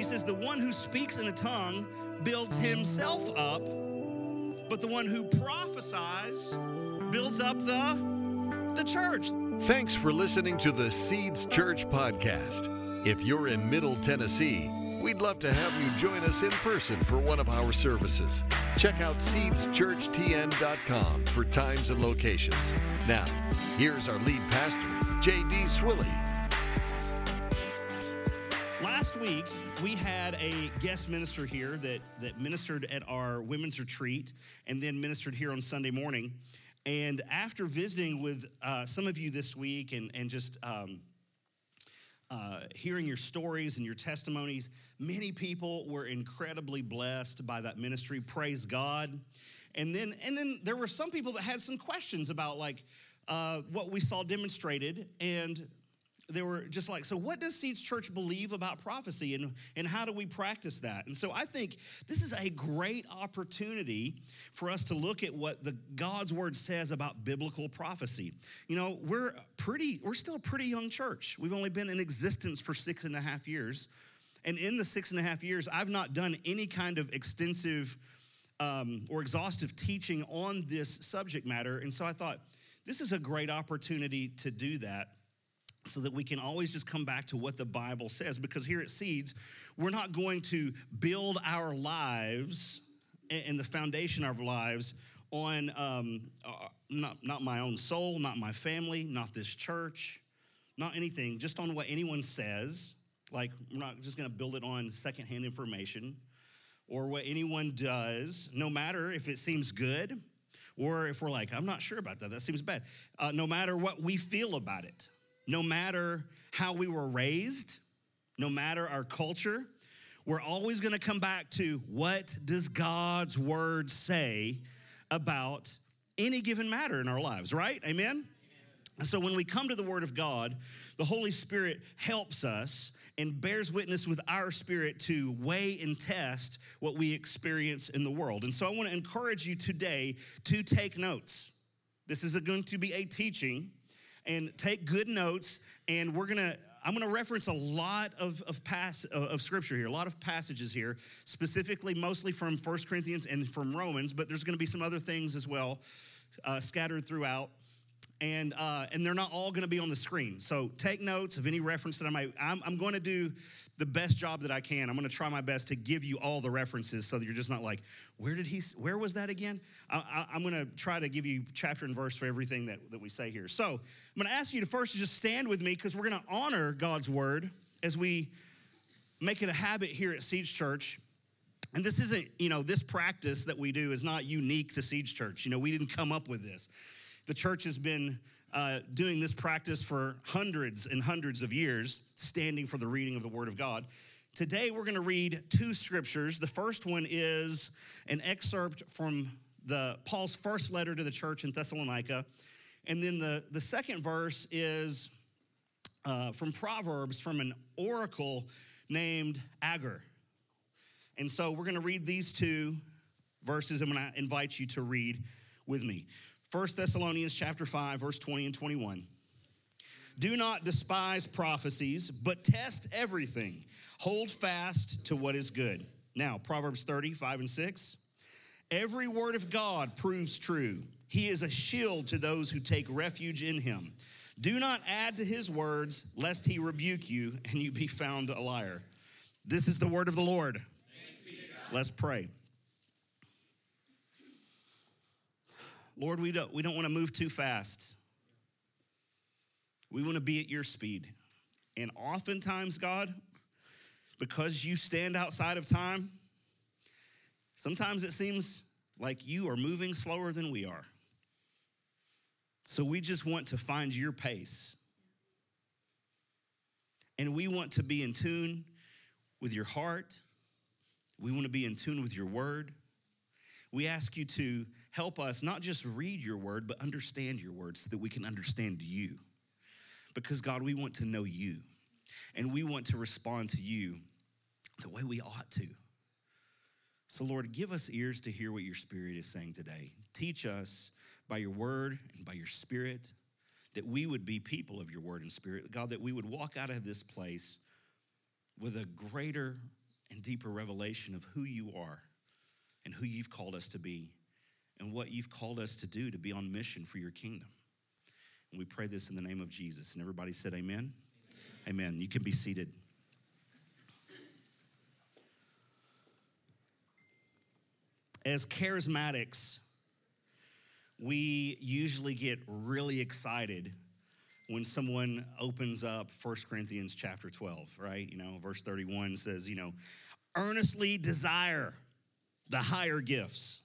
He says, The one who speaks in a tongue builds himself up, but the one who prophesies builds up the, the church. Thanks for listening to the Seeds Church podcast. If you're in Middle Tennessee, we'd love to have you join us in person for one of our services. Check out seedschurchtn.com for times and locations. Now, here's our lead pastor, J.D. Swilly. Last week, we had a guest minister here that, that ministered at our women's retreat and then ministered here on Sunday morning. And after visiting with uh, some of you this week and, and just um, uh, hearing your stories and your testimonies, many people were incredibly blessed by that ministry. Praise God. And then, and then there were some people that had some questions about like uh, what we saw demonstrated and they were just like, so what does Seeds Church believe about prophecy and, and how do we practice that? And so I think this is a great opportunity for us to look at what the God's word says about biblical prophecy. You know, we're pretty, we're still a pretty young church. We've only been in existence for six and a half years. And in the six and a half years, I've not done any kind of extensive um, or exhaustive teaching on this subject matter. And so I thought, this is a great opportunity to do that so that we can always just come back to what the Bible says. Because here at Seeds, we're not going to build our lives and the foundation of our lives on um, uh, not, not my own soul, not my family, not this church, not anything, just on what anyone says. Like, we're not just gonna build it on secondhand information or what anyone does, no matter if it seems good or if we're like, I'm not sure about that, that seems bad. Uh, no matter what we feel about it no matter how we were raised, no matter our culture, we're always going to come back to what does God's word say about any given matter in our lives, right? Amen? So when we come to the word of God, the Holy Spirit helps us and bears witness with our spirit to weigh and test what we experience in the world. And so I want to encourage you today to take notes. This is going to be a teaching and take good notes. And we're gonna, I'm gonna reference a lot of, of, pass, of scripture here, a lot of passages here, specifically mostly from First Corinthians and from Romans, but there's gonna be some other things as well uh, scattered throughout and uh, and they're not all going to be on the screen. So take notes of any reference that I might. I'm, I'm going to do the best job that I can. I'm going to try my best to give you all the references so that you're just not like, where did he? Where was that again? I, am going to try to give you chapter and verse for everything that that we say here. So I'm going to ask you to first just stand with me because we're going to honor God's word as we make it a habit here at Seeds Church. And this isn't, you know, this practice that we do is not unique to Seeds Church. You know, we didn't come up with this. The church has been uh, doing this practice for hundreds and hundreds of years, standing for the reading of the Word of God. Today, we're going to read two scriptures. The first one is an excerpt from the Paul's first letter to the church in Thessalonica, and then the, the second verse is uh, from Proverbs from an oracle named Agur. And so we're going to read these two verses. I'm going to invite you to read with me. 1 Thessalonians chapter 5 verse 20 and 21. Do not despise prophecies, but test everything. Hold fast to what is good. Now, Proverbs 30, 5 and 6. Every word of God proves true. He is a shield to those who take refuge in him. Do not add to his words, lest he rebuke you and you be found a liar. This is the word of the Lord. Let's pray. Lord, we don't, we don't want to move too fast. We want to be at your speed. And oftentimes, God, because you stand outside of time, sometimes it seems like you are moving slower than we are. So we just want to find your pace. And we want to be in tune with your heart. We want to be in tune with your word. We ask you to help us not just read your word, but understand your word so that we can understand you. Because, God, we want to know you and we want to respond to you the way we ought to. So, Lord, give us ears to hear what your spirit is saying today. Teach us by your word and by your spirit that we would be people of your word and spirit. God, that we would walk out of this place with a greater and deeper revelation of who you are and who you've called us to be and what you've called us to do to be on mission for your kingdom. And we pray this in the name of Jesus. And everybody said, Amen. Amen. amen. You can be seated. As charismatics, we usually get really excited when someone opens up 1 Corinthians chapter 12, right? You know, verse 31 says, you know, earnestly desire the higher gifts.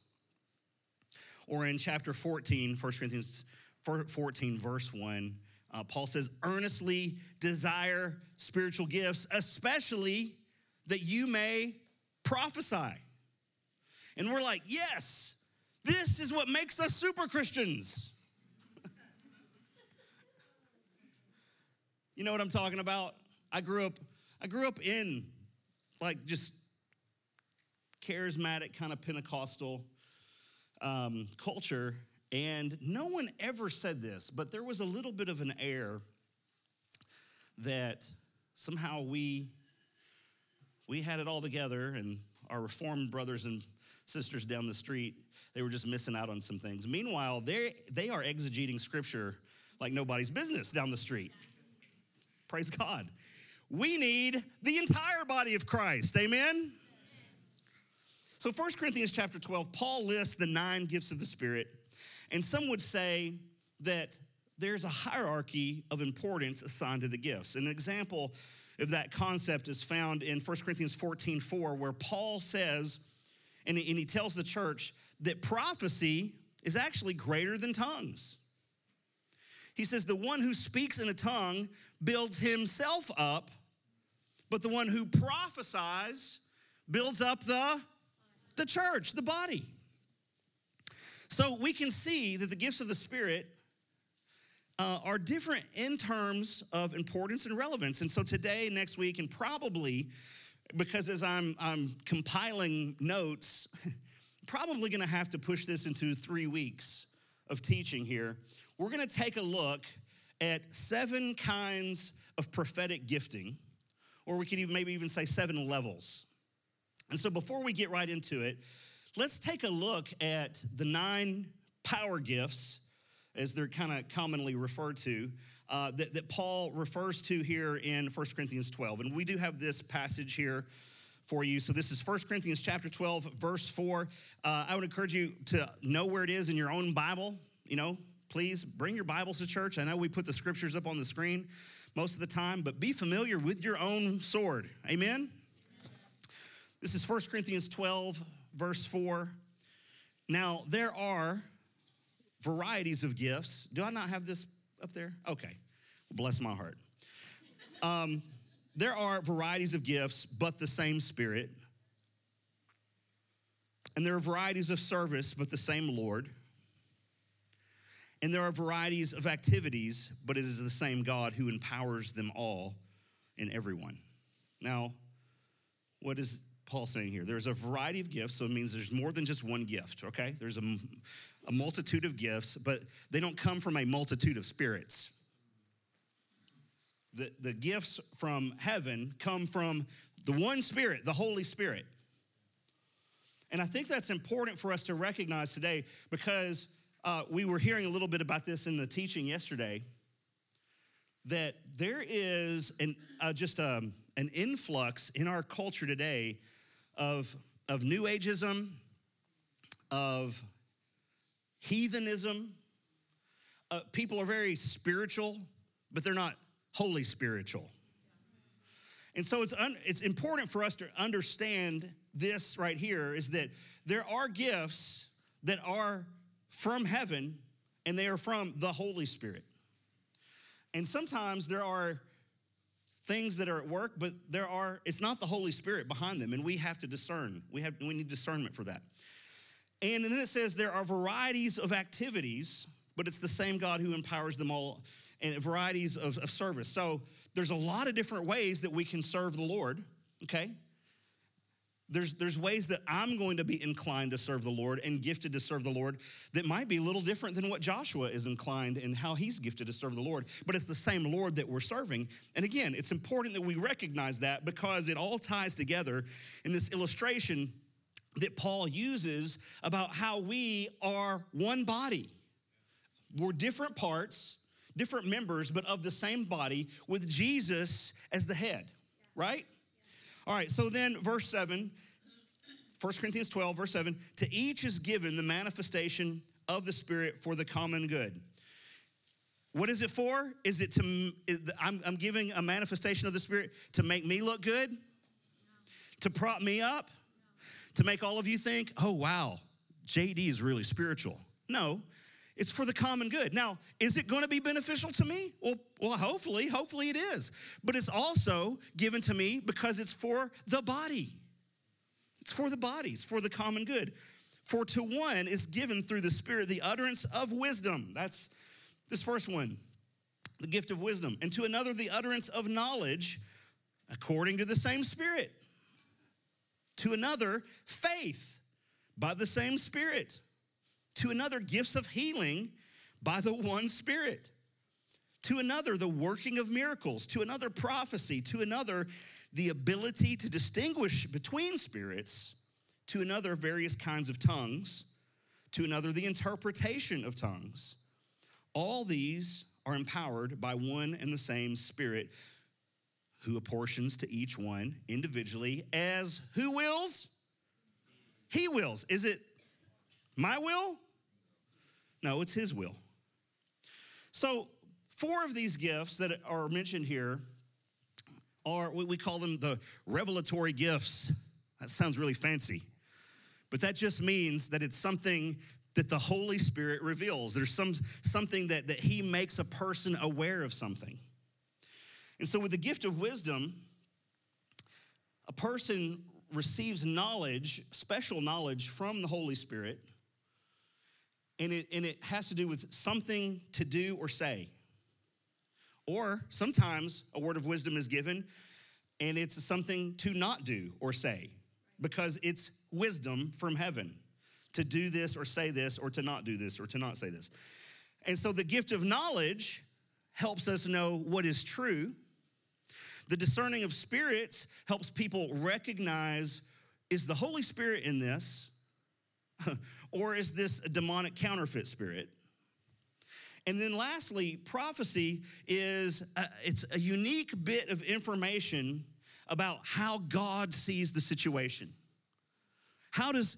Or in chapter 14, 1 Corinthians 14, verse 1, uh, Paul says, earnestly desire spiritual gifts, especially that you may prophesy. And we're like, yes, this is what makes us super Christians. you know what I'm talking about? I grew up, I grew up in like just charismatic kind of Pentecostal um, culture, and no one ever said this, but there was a little bit of an air that somehow we we had it all together, and our Reformed brothers and sisters down the street, they were just missing out on some things. Meanwhile, they they are exegeting scripture like nobody's business down the street. Praise God. We need the entire body of Christ. Amen. So 1 Corinthians chapter 12, Paul lists the nine gifts of the Spirit, and some would say that there's a hierarchy of importance assigned to the gifts. An example of that concept is found in 1 Corinthians 14, 4, where Paul says, and he tells the church that prophecy is actually greater than tongues. He says, The one who speaks in a tongue builds himself up, but the one who prophesies builds up the, the church, the body. So we can see that the gifts of the Spirit uh, are different in terms of importance and relevance. And so today, next week, and probably because as I'm, I'm compiling notes, probably gonna have to push this into three weeks of teaching here. We're gonna take a look at seven kinds of prophetic gifting, or we could even maybe even say seven levels. And so before we get right into it, let's take a look at the nine power gifts as they're kind of commonly referred to, uh, that, that Paul refers to here in 1 Corinthians 12. And we do have this passage here for you. So this is 1 Corinthians chapter 12, verse 4. Uh, I would encourage you to know where it is in your own Bible. You know, please bring your Bibles to church. I know we put the scriptures up on the screen most of the time, but be familiar with your own sword. Amen? This is 1 Corinthians 12, verse 4. Now, there are varieties of gifts. Do I not have this up there? Okay. Bless my heart. Um, there are varieties of gifts, but the same Spirit. And there are varieties of service, but the same Lord. And there are varieties of activities, but it is the same God who empowers them all and everyone. Now, what is Paul saying here? There's a variety of gifts, so it means there's more than just one gift, okay? There's a, a multitude of gifts, but they don't come from a multitude of spirits. The, the gifts from heaven come from the one spirit, the Holy Spirit. And I think that's important for us to recognize today because uh, we were hearing a little bit about this in the teaching yesterday that there is an, uh, just a, um, an influx in our culture today of, of New Ageism, of heathenism. Uh, people are very spiritual, but they're not wholly spiritual. And so it's, un, it's important for us to understand this right here is that there are gifts that are from heaven and they are from the Holy Spirit. And sometimes there are things that are at work, but there are, it's not the Holy Spirit behind them, and we have to discern. We have we need discernment for that. And then it says there are varieties of activities, but it's the same God who empowers them all, and varieties of, of service. So there's a lot of different ways that we can serve the Lord, okay? There's, there's ways that I'm going to be inclined to serve the Lord and gifted to serve the Lord that might be a little different than what Joshua is inclined and how he's gifted to serve the Lord. But it's the same Lord that we're serving. And again, it's important that we recognize that because it all ties together in this illustration that Paul uses about how we are one body. We're different parts, different members, but of the same body with Jesus as the head, right? All right, so then verse 7, 1 Corinthians 12, verse 7 to each is given the manifestation of the Spirit for the common good. What is it for? Is it to, I'm, I'm giving a manifestation of the Spirit to make me look good? To prop me up? To make all of you think, oh, wow, JD is really spiritual. No, it's for the common good. Now, is it going to be beneficial to me? Well, well, hopefully, hopefully it is. But it's also given to me because it's for the body. It's for the body, it's for the common good. For to one is given through the Spirit the utterance of wisdom. That's this first one, the gift of wisdom. And to another, the utterance of knowledge according to the same Spirit. To another, faith by the same Spirit to another, gifts of healing by the one Spirit. To another, the working of miracles. To another, prophecy. To another, the ability to distinguish between spirits. To another, various kinds of tongues. To another, the interpretation of tongues. All these are empowered by one and the same Spirit who apportions to each one individually as who wills? He wills. Is it my will? No, it's His will. So, four of these gifts that are mentioned here are we call them the revelatory gifts. That sounds really fancy, but that just means that it's something that the Holy Spirit reveals. There's some something that, that He makes a person aware of something. And so, with the gift of wisdom, a person receives knowledge, special knowledge from the Holy Spirit and it, and it has to do with something to do or say. Or sometimes a word of wisdom is given and it's something to not do or say because it's wisdom from heaven to do this or say this or to not do this or to not say this. And so the gift of knowledge helps us know what is true. The discerning of spirits helps people recognize is the Holy Spirit in this? or is this a demonic counterfeit spirit? And then lastly, prophecy is a, it's a unique bit of information about how God sees the situation. How does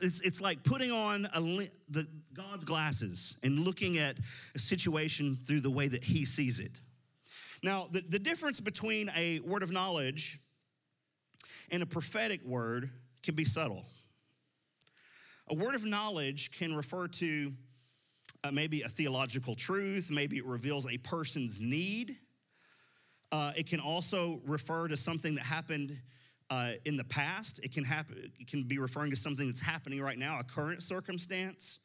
it's, it's like putting on a, the God's glasses and looking at a situation through the way that He sees it. Now, the, the difference between a word of knowledge and a prophetic word can be subtle. A word of knowledge can refer to uh, maybe a theological truth, maybe it reveals a person's need. Uh, it can also refer to something that happened uh, in the past. It can happen. It can be referring to something that's happening right now, a current circumstance.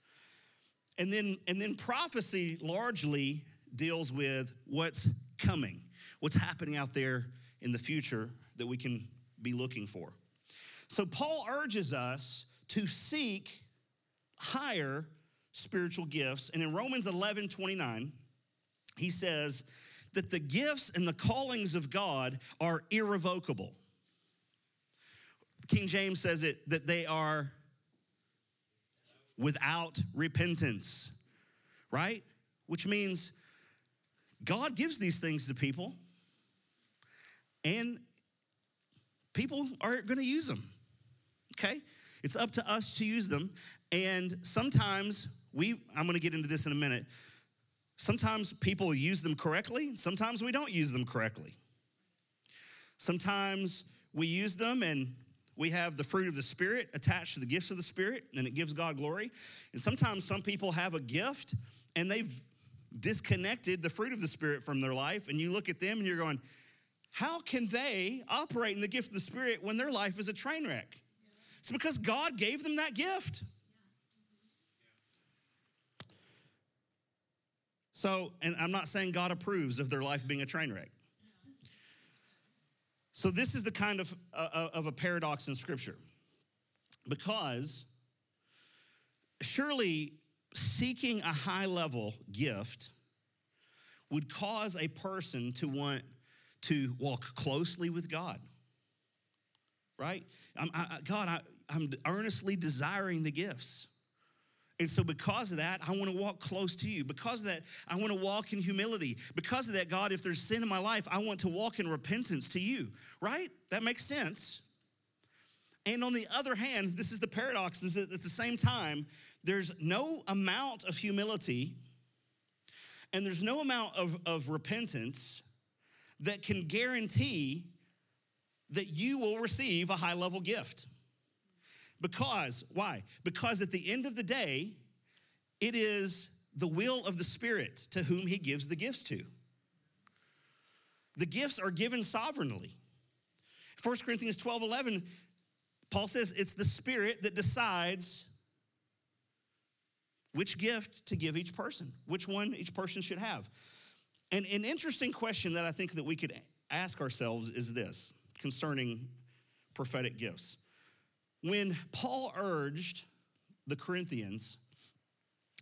And then, and then prophecy largely deals with what's coming, what's happening out there in the future that we can be looking for. So Paul urges us to seek higher spiritual gifts. And in Romans 11 29, he says that the gifts and the callings of God are irrevocable. King James says it that they are without repentance, right? Which means God gives these things to people and people are going to use them. Okay? It's up to us to use them. And sometimes we, I'm gonna get into this in a minute. Sometimes people use them correctly, sometimes we don't use them correctly. Sometimes we use them and we have the fruit of the Spirit attached to the gifts of the Spirit, and it gives God glory. And sometimes some people have a gift and they've disconnected the fruit of the Spirit from their life, and you look at them and you're going, How can they operate in the gift of the Spirit when their life is a train wreck? It's because God gave them that gift. So, and I'm not saying God approves of their life being a train wreck. So this is the kind of uh, of a paradox in Scripture, because surely seeking a high level gift would cause a person to want to walk closely with God. Right? I'm, I, God, I, I'm earnestly desiring the gifts. And so, because of that, I want to walk close to you. Because of that, I want to walk in humility. Because of that, God, if there's sin in my life, I want to walk in repentance to you, right? That makes sense. And on the other hand, this is the paradox is that at the same time, there's no amount of humility and there's no amount of, of repentance that can guarantee that you will receive a high level gift. Because, why? Because at the end of the day, it is the will of the Spirit to whom He gives the gifts to. The gifts are given sovereignly. 1 Corinthians 12 11, Paul says it's the Spirit that decides which gift to give each person, which one each person should have. And an interesting question that I think that we could ask ourselves is this concerning prophetic gifts. When Paul urged the Corinthians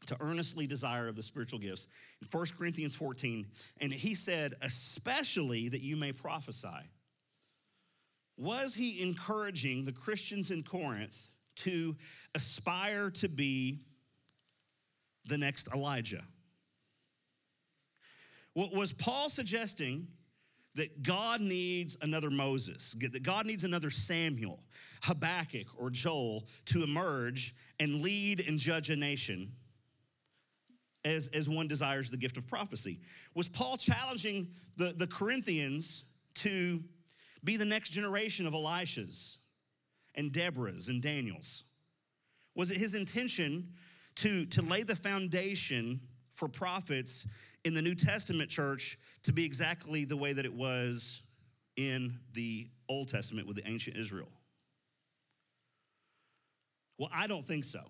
to earnestly desire the spiritual gifts in 1 Corinthians 14, and he said, especially that you may prophesy. Was he encouraging the Christians in Corinth to aspire to be the next Elijah? What was Paul suggesting that God needs another Moses, that God needs another Samuel, Habakkuk, or Joel to emerge and lead and judge a nation as, as one desires the gift of prophecy? Was Paul challenging the, the Corinthians to be the next generation of Elishas and Deborahs and Daniels? Was it his intention to, to lay the foundation for prophets in the New Testament church to be exactly the way that it was in the Old Testament with the ancient Israel? Well, I don't think so.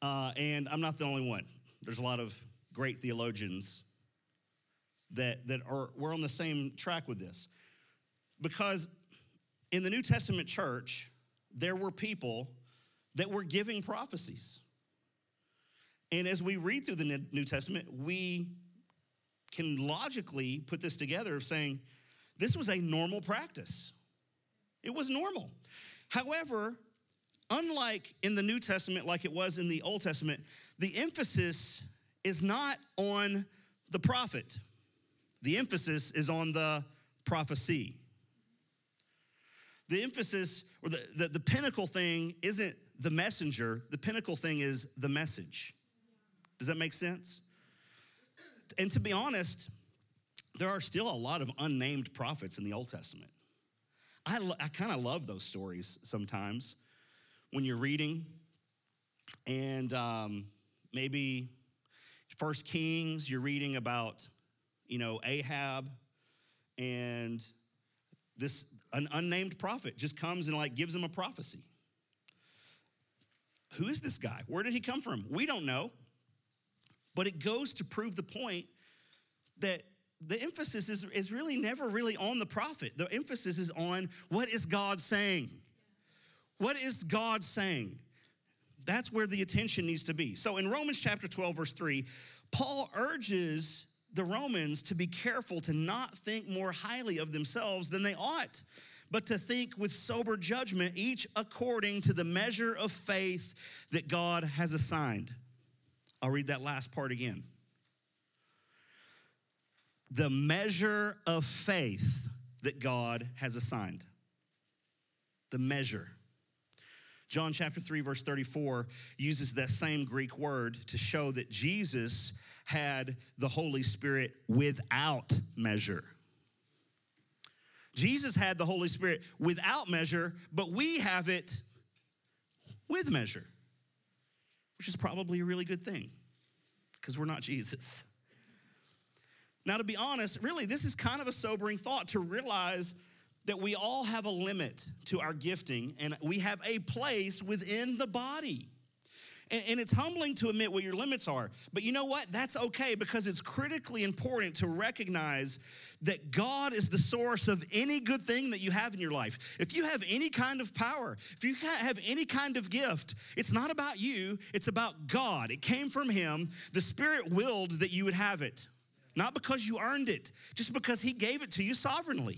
Uh, and I'm not the only one. There's a lot of great theologians that, that are, we're on the same track with this. Because in the New Testament church, there were people that were giving prophecies. And as we read through the New Testament, we can logically put this together of saying this was a normal practice. It was normal. However, unlike in the New Testament, like it was in the Old Testament, the emphasis is not on the prophet, the emphasis is on the prophecy. The emphasis or the, the, the pinnacle thing isn't the messenger, the pinnacle thing is the message. Does that make sense? And to be honest, there are still a lot of unnamed prophets in the Old Testament. I, I kind of love those stories sometimes when you're reading, and um, maybe First Kings, you're reading about, you know, Ahab, and this an unnamed prophet just comes and like gives him a prophecy. Who is this guy? Where did he come from? We don't know. But it goes to prove the point that the emphasis is, is really never really on the prophet. The emphasis is on what is God saying? What is God saying? That's where the attention needs to be. So in Romans chapter 12, verse 3, Paul urges the Romans to be careful to not think more highly of themselves than they ought, but to think with sober judgment, each according to the measure of faith that God has assigned. I'll read that last part again. The measure of faith that God has assigned. The measure. John chapter 3, verse 34 uses that same Greek word to show that Jesus had the Holy Spirit without measure. Jesus had the Holy Spirit without measure, but we have it with measure, which is probably a really good thing because we're not Jesus. Now, to be honest, really, this is kind of a sobering thought to realize that we all have a limit to our gifting and we have a place within the body. And, and it's humbling to admit what your limits are. But you know what? That's okay because it's critically important to recognize that God is the source of any good thing that you have in your life. If you have any kind of power, if you have any kind of gift, it's not about you, it's about God. It came from Him. The Spirit willed that you would have it, not because you earned it, just because He gave it to you sovereignly.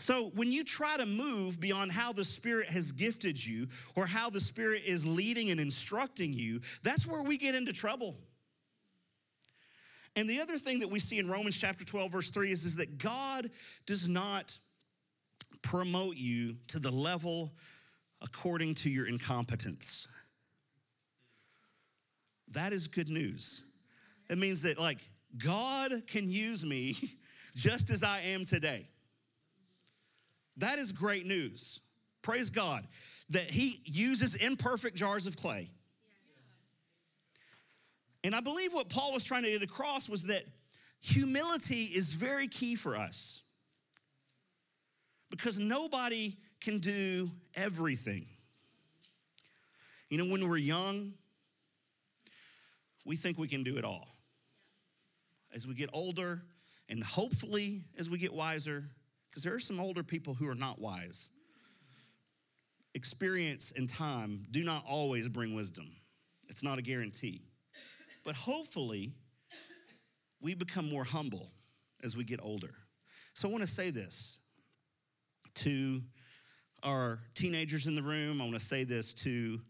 So, when you try to move beyond how the Spirit has gifted you or how the Spirit is leading and instructing you, that's where we get into trouble. And the other thing that we see in Romans chapter 12, verse 3 is, is that God does not promote you to the level according to your incompetence. That is good news. It means that, like, God can use me just as I am today. That is great news. Praise God that He uses imperfect jars of clay and I believe what Paul was trying to get across was that humility is very key for us because nobody can do everything. You know, when we're young, we think we can do it all. As we get older, and hopefully as we get wiser, because there are some older people who are not wise, experience and time do not always bring wisdom. It's not a guarantee. But hopefully, we become more humble as we get older. So I want to say this to our teenagers in the room. I want to say this to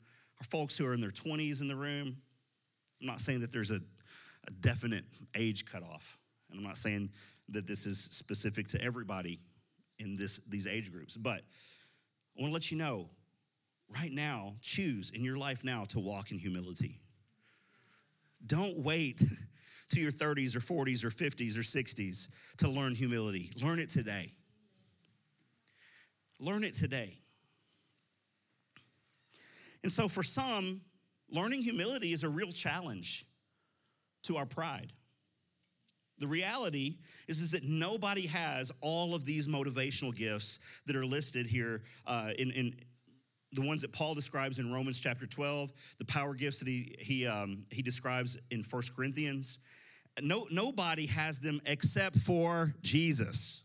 our folks who are in their 20s in the room. I'm not saying that there's a, a definite age cutoff, and I'm not saying that this is specific to everybody in this, these age groups, but I want to let you know right now, choose in your life now to walk in humility. Don't wait to your 30s or 40s or 50s or 60s to learn humility. Learn it today. Learn it today. And so, for some, learning humility is a real challenge to our pride. The reality is, is that nobody has all of these motivational gifts that are listed here uh, in, in, the ones that Paul describes in Romans chapter 12, the power gifts that he, he, um, he describes in First Corinthians. No, nobody has them except for Jesus.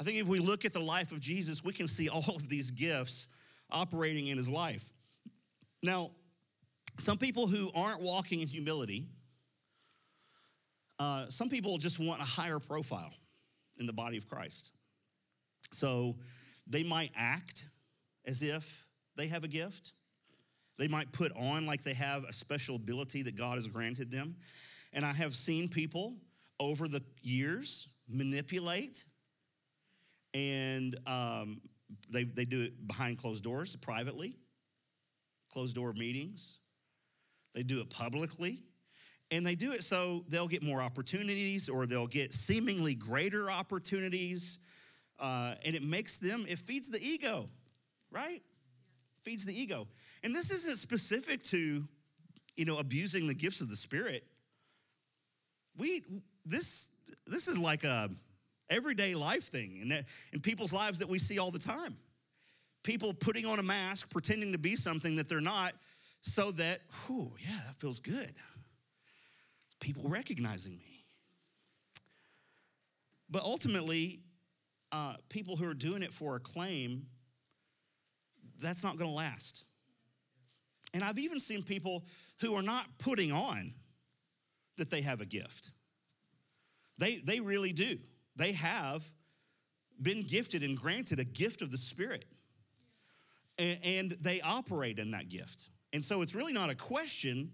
I think if we look at the life of Jesus, we can see all of these gifts operating in his life. Now, some people who aren't walking in humility, uh, some people just want a higher profile in the body of Christ. So they might act as if they have a gift. They might put on like they have a special ability that God has granted them. And I have seen people over the years manipulate, and um, they, they do it behind closed doors, privately, closed door meetings. They do it publicly. And they do it so they'll get more opportunities or they'll get seemingly greater opportunities. Uh, and it makes them, it feeds the ego right? Feeds the ego. And this isn't specific to, you know, abusing the gifts of the Spirit. We, this, this is like a everyday life thing in, that, in people's lives that we see all the time. People putting on a mask, pretending to be something that they're not, so that, whew, yeah, that feels good. People recognizing me. But ultimately, uh, people who are doing it for acclaim that's not going to last. And I've even seen people who are not putting on that they have a gift. They, they really do. They have been gifted and granted a gift of the Spirit. And, and they operate in that gift. And so it's really not a question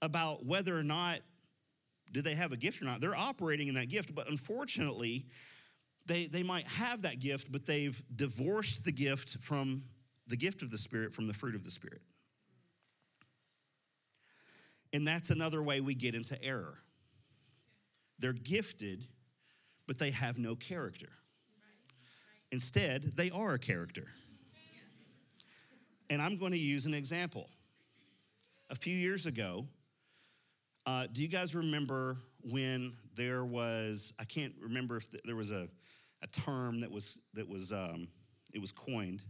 about whether or not do they have a gift or not. They're operating in that gift, but unfortunately, they, they might have that gift, but they've divorced the gift from the gift of the Spirit from the fruit of the Spirit. And that's another way we get into error. They're gifted, but they have no character. Instead, they are a character. And I'm going to use an example. A few years ago, uh, do you guys remember when there was, I can't remember if there was a, a term that was, that was, um, it was coined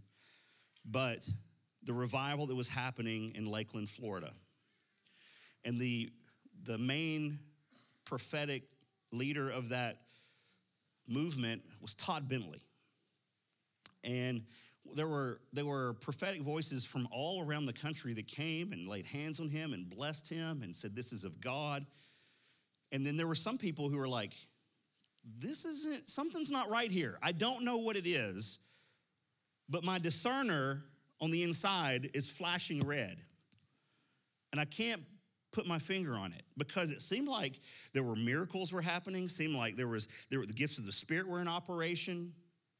but the revival that was happening in Lakeland, Florida. And the, the main prophetic leader of that movement was Todd Bentley. And there were, there were prophetic voices from all around the country that came and laid hands on him and blessed him and said, This is of God. And then there were some people who were like, This isn't, something's not right here. I don't know what it is, but my discerner on the inside is flashing red. And I can't put my finger on it because it seemed like there were miracles were happening seemed like there was there were the gifts of the spirit were in operation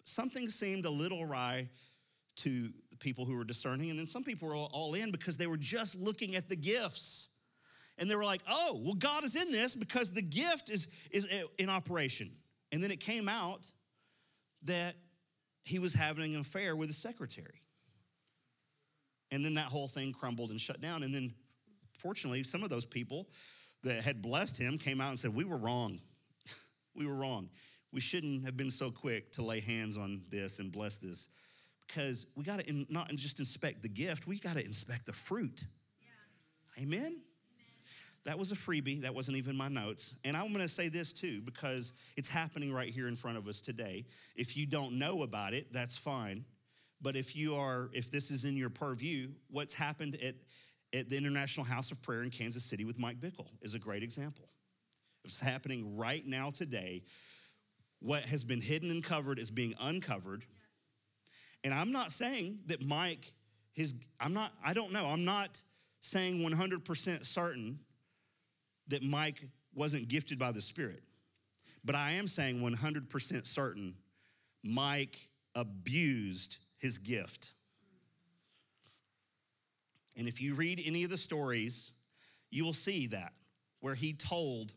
something seemed a little awry to the people who were discerning. And then some people were all in because they were just looking at the gifts. And they were like oh well god is in this because the gift is is eh, in operation. And then it came out that he was having an affair with his secretary. And then that whole thing crumbled and shut down. And then fortunately, some of those people that had blessed him came out and said, We were wrong. we were wrong. We shouldn't have been so quick to lay hands on this and bless this because we got to not just inspect the gift, we got to inspect the fruit. Yeah. Amen? Amen? That was a freebie. That wasn't even my notes. And I'm going to say this too because it's happening right here in front of us today. If you don't know about it, that's fine. But if you are, if this is in your purview, what's happened at at the International House of Prayer in Kansas City with Mike Bickle is a great example. It's happening right now today. What has been hidden and covered is being uncovered. And I'm not saying that Mike, his, I'm not, I don't know, I'm not saying 100% certain that Mike wasn't gifted by the Spirit. But I am saying 100% certain Mike abused his gift. And if you read any of the stories, you will see that where he told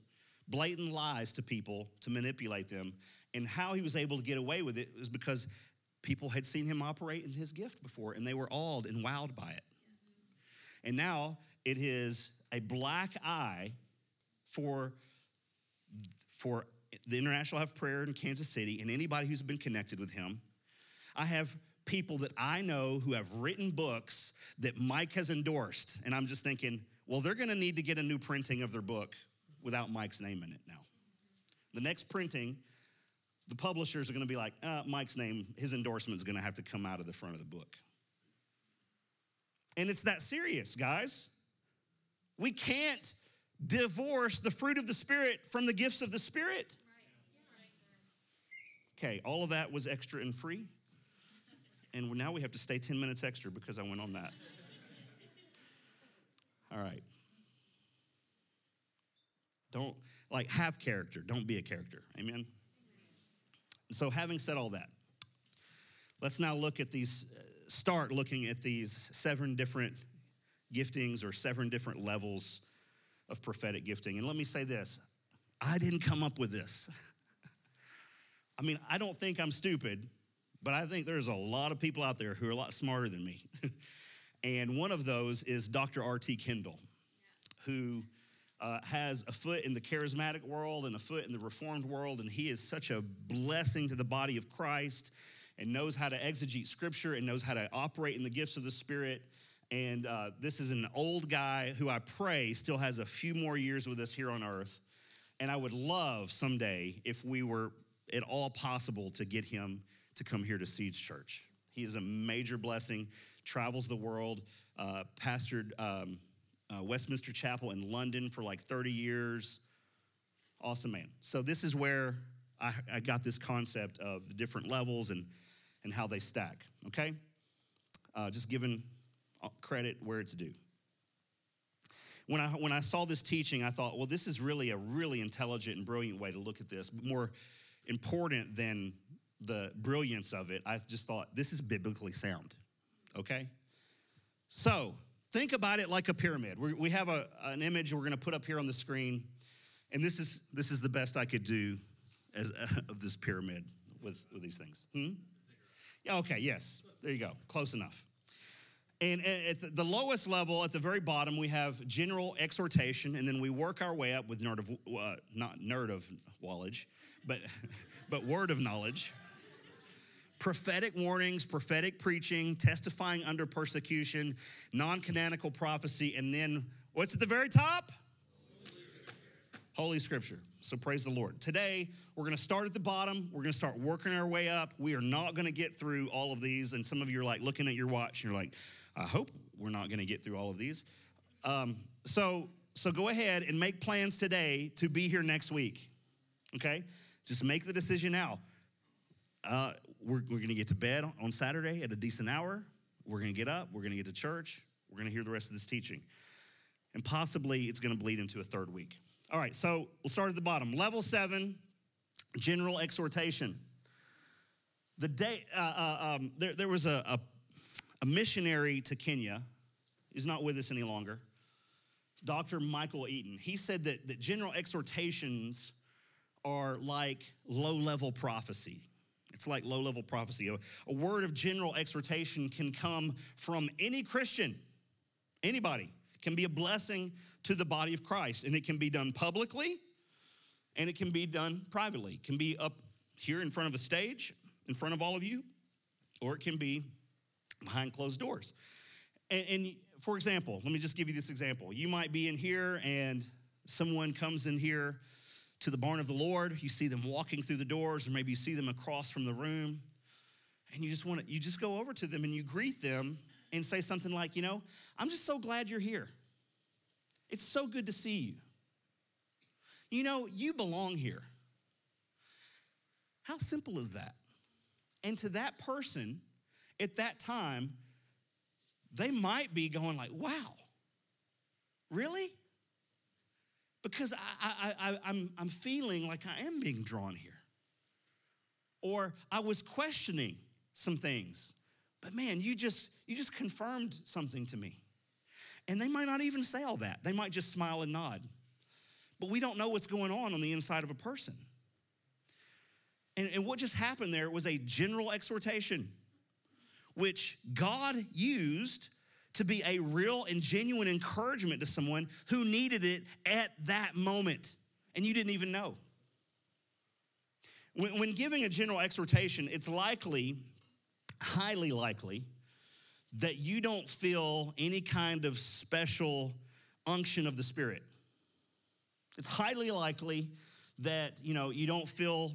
blatant lies to people to manipulate them. And how he was able to get away with it was because people had seen him operate in his gift before and they were awed and wowed by it. And now it is a black eye for, for the International House of Prayer in Kansas City and anybody who's been connected with him. I have people that I know who have written books that Mike has endorsed. And I'm just thinking, well, they're gonna need to get a new printing of their book without Mike's name in it now. The next printing, the publishers are gonna be like, uh, Mike's name, his endorsement is gonna have to come out of the front of the book. And it's that serious, guys. We can't divorce the fruit of the Spirit from the gifts of the Spirit. Okay, all of that was extra and free and now we have to stay 10 minutes extra because I went on that. All right. Don't, like, have character. Don't be a character. Amen? So, having said all that, let's now look at these, start looking at these seven different giftings or seven different levels of prophetic gifting. And let me say this I didn't come up with this. I mean, I don't think I'm stupid. But I think there's a lot of people out there who are a lot smarter than me. and one of those is Dr. R.T. Kendall, who uh, has a foot in the charismatic world and a foot in the reformed world. And he is such a blessing to the body of Christ and knows how to exegete scripture and knows how to operate in the gifts of the Spirit. And uh, this is an old guy who I pray still has a few more years with us here on earth. And I would love someday if we were at all possible to get him to come here to Seeds Church. He is a major blessing, travels the world, uh, pastored um, uh, Westminster Chapel in London for like 30 years. Awesome man. So, this is where I, I got this concept of the different levels and, and how they stack, okay? Uh, just giving uh, credit where it's due. When I, when I saw this teaching, I thought, well, this is really a really intelligent and brilliant way to look at this, more important than the brilliance of it, I just thought this is biblically sound. Okay? So think about it like a pyramid. we we have a, an image we're going to put up here on the screen, and this is this is the best I could do as, of this pyramid with, with these things. Hmm? Yeah, okay, yes. There you go. Close enough. And at the lowest level, at the very bottom, we have general exhortation, and then we work our way up with nerd of, uh, not nerd of knowledge, but, but word of knowledge prophetic warnings, prophetic preaching, testifying under persecution, non canonical prophecy, and then what's at the very top? Holy Scripture. So praise the Lord. Today, we're going to start at the bottom. We're going to start working our way up. We are not going to get through all of these. And some of you are like looking at your watch and you're like, I hope we're not going to get through all of these. Um, so, so go ahead and make plans today to be here next week. Okay? Just make the decision now. Uh, we're we're going to get to bed on Saturday at a decent hour. We're going to get up. We're going to get to church. We're going to hear the rest of this teaching. And possibly it's going to bleed into a third week. All right, so we'll start at the bottom. Level seven, general exhortation. The day, uh, uh, um, there, there was a, a, a missionary to Kenya. He's not with us any longer. Dr. Michael Eaton. He said that, that general exhortations are like low level prophecy. It's like low level prophecy. A, a word of general exhortation can come from any Christian, anybody, can be a blessing to the body of Christ. And it can be done publicly and it can be done privately. It can be up here in front of a stage, in front of all of you, or it can be behind closed doors. And, and for example, let me just give you this example. You might be in here and someone comes in here to the barn of the Lord. You see them walking through the doors, or maybe you see them across from the room. And you just want to, you just go over to them and you greet them and say something like, you know, I'm just so glad you're here. It's so good to see you. You know, you belong here. How simple is that? And to that person at that time, they might be going like, wow, really? Because I, I, I, I'm, I'm feeling like I am being drawn here. Or I was questioning some things, but man, you just, you just confirmed something to me. And they might not even say all that. They might just smile and nod. But we don't know what's going on on the inside of a person. And, and what just happened there was a general exhortation, which God used to be a real and genuine encouragement to someone who needed it at that moment. And you didn't even know. When, when giving a general exhortation, it's likely, highly likely, that you don't feel any kind of special unction of the Spirit. It's highly likely that, you know, you don't feel,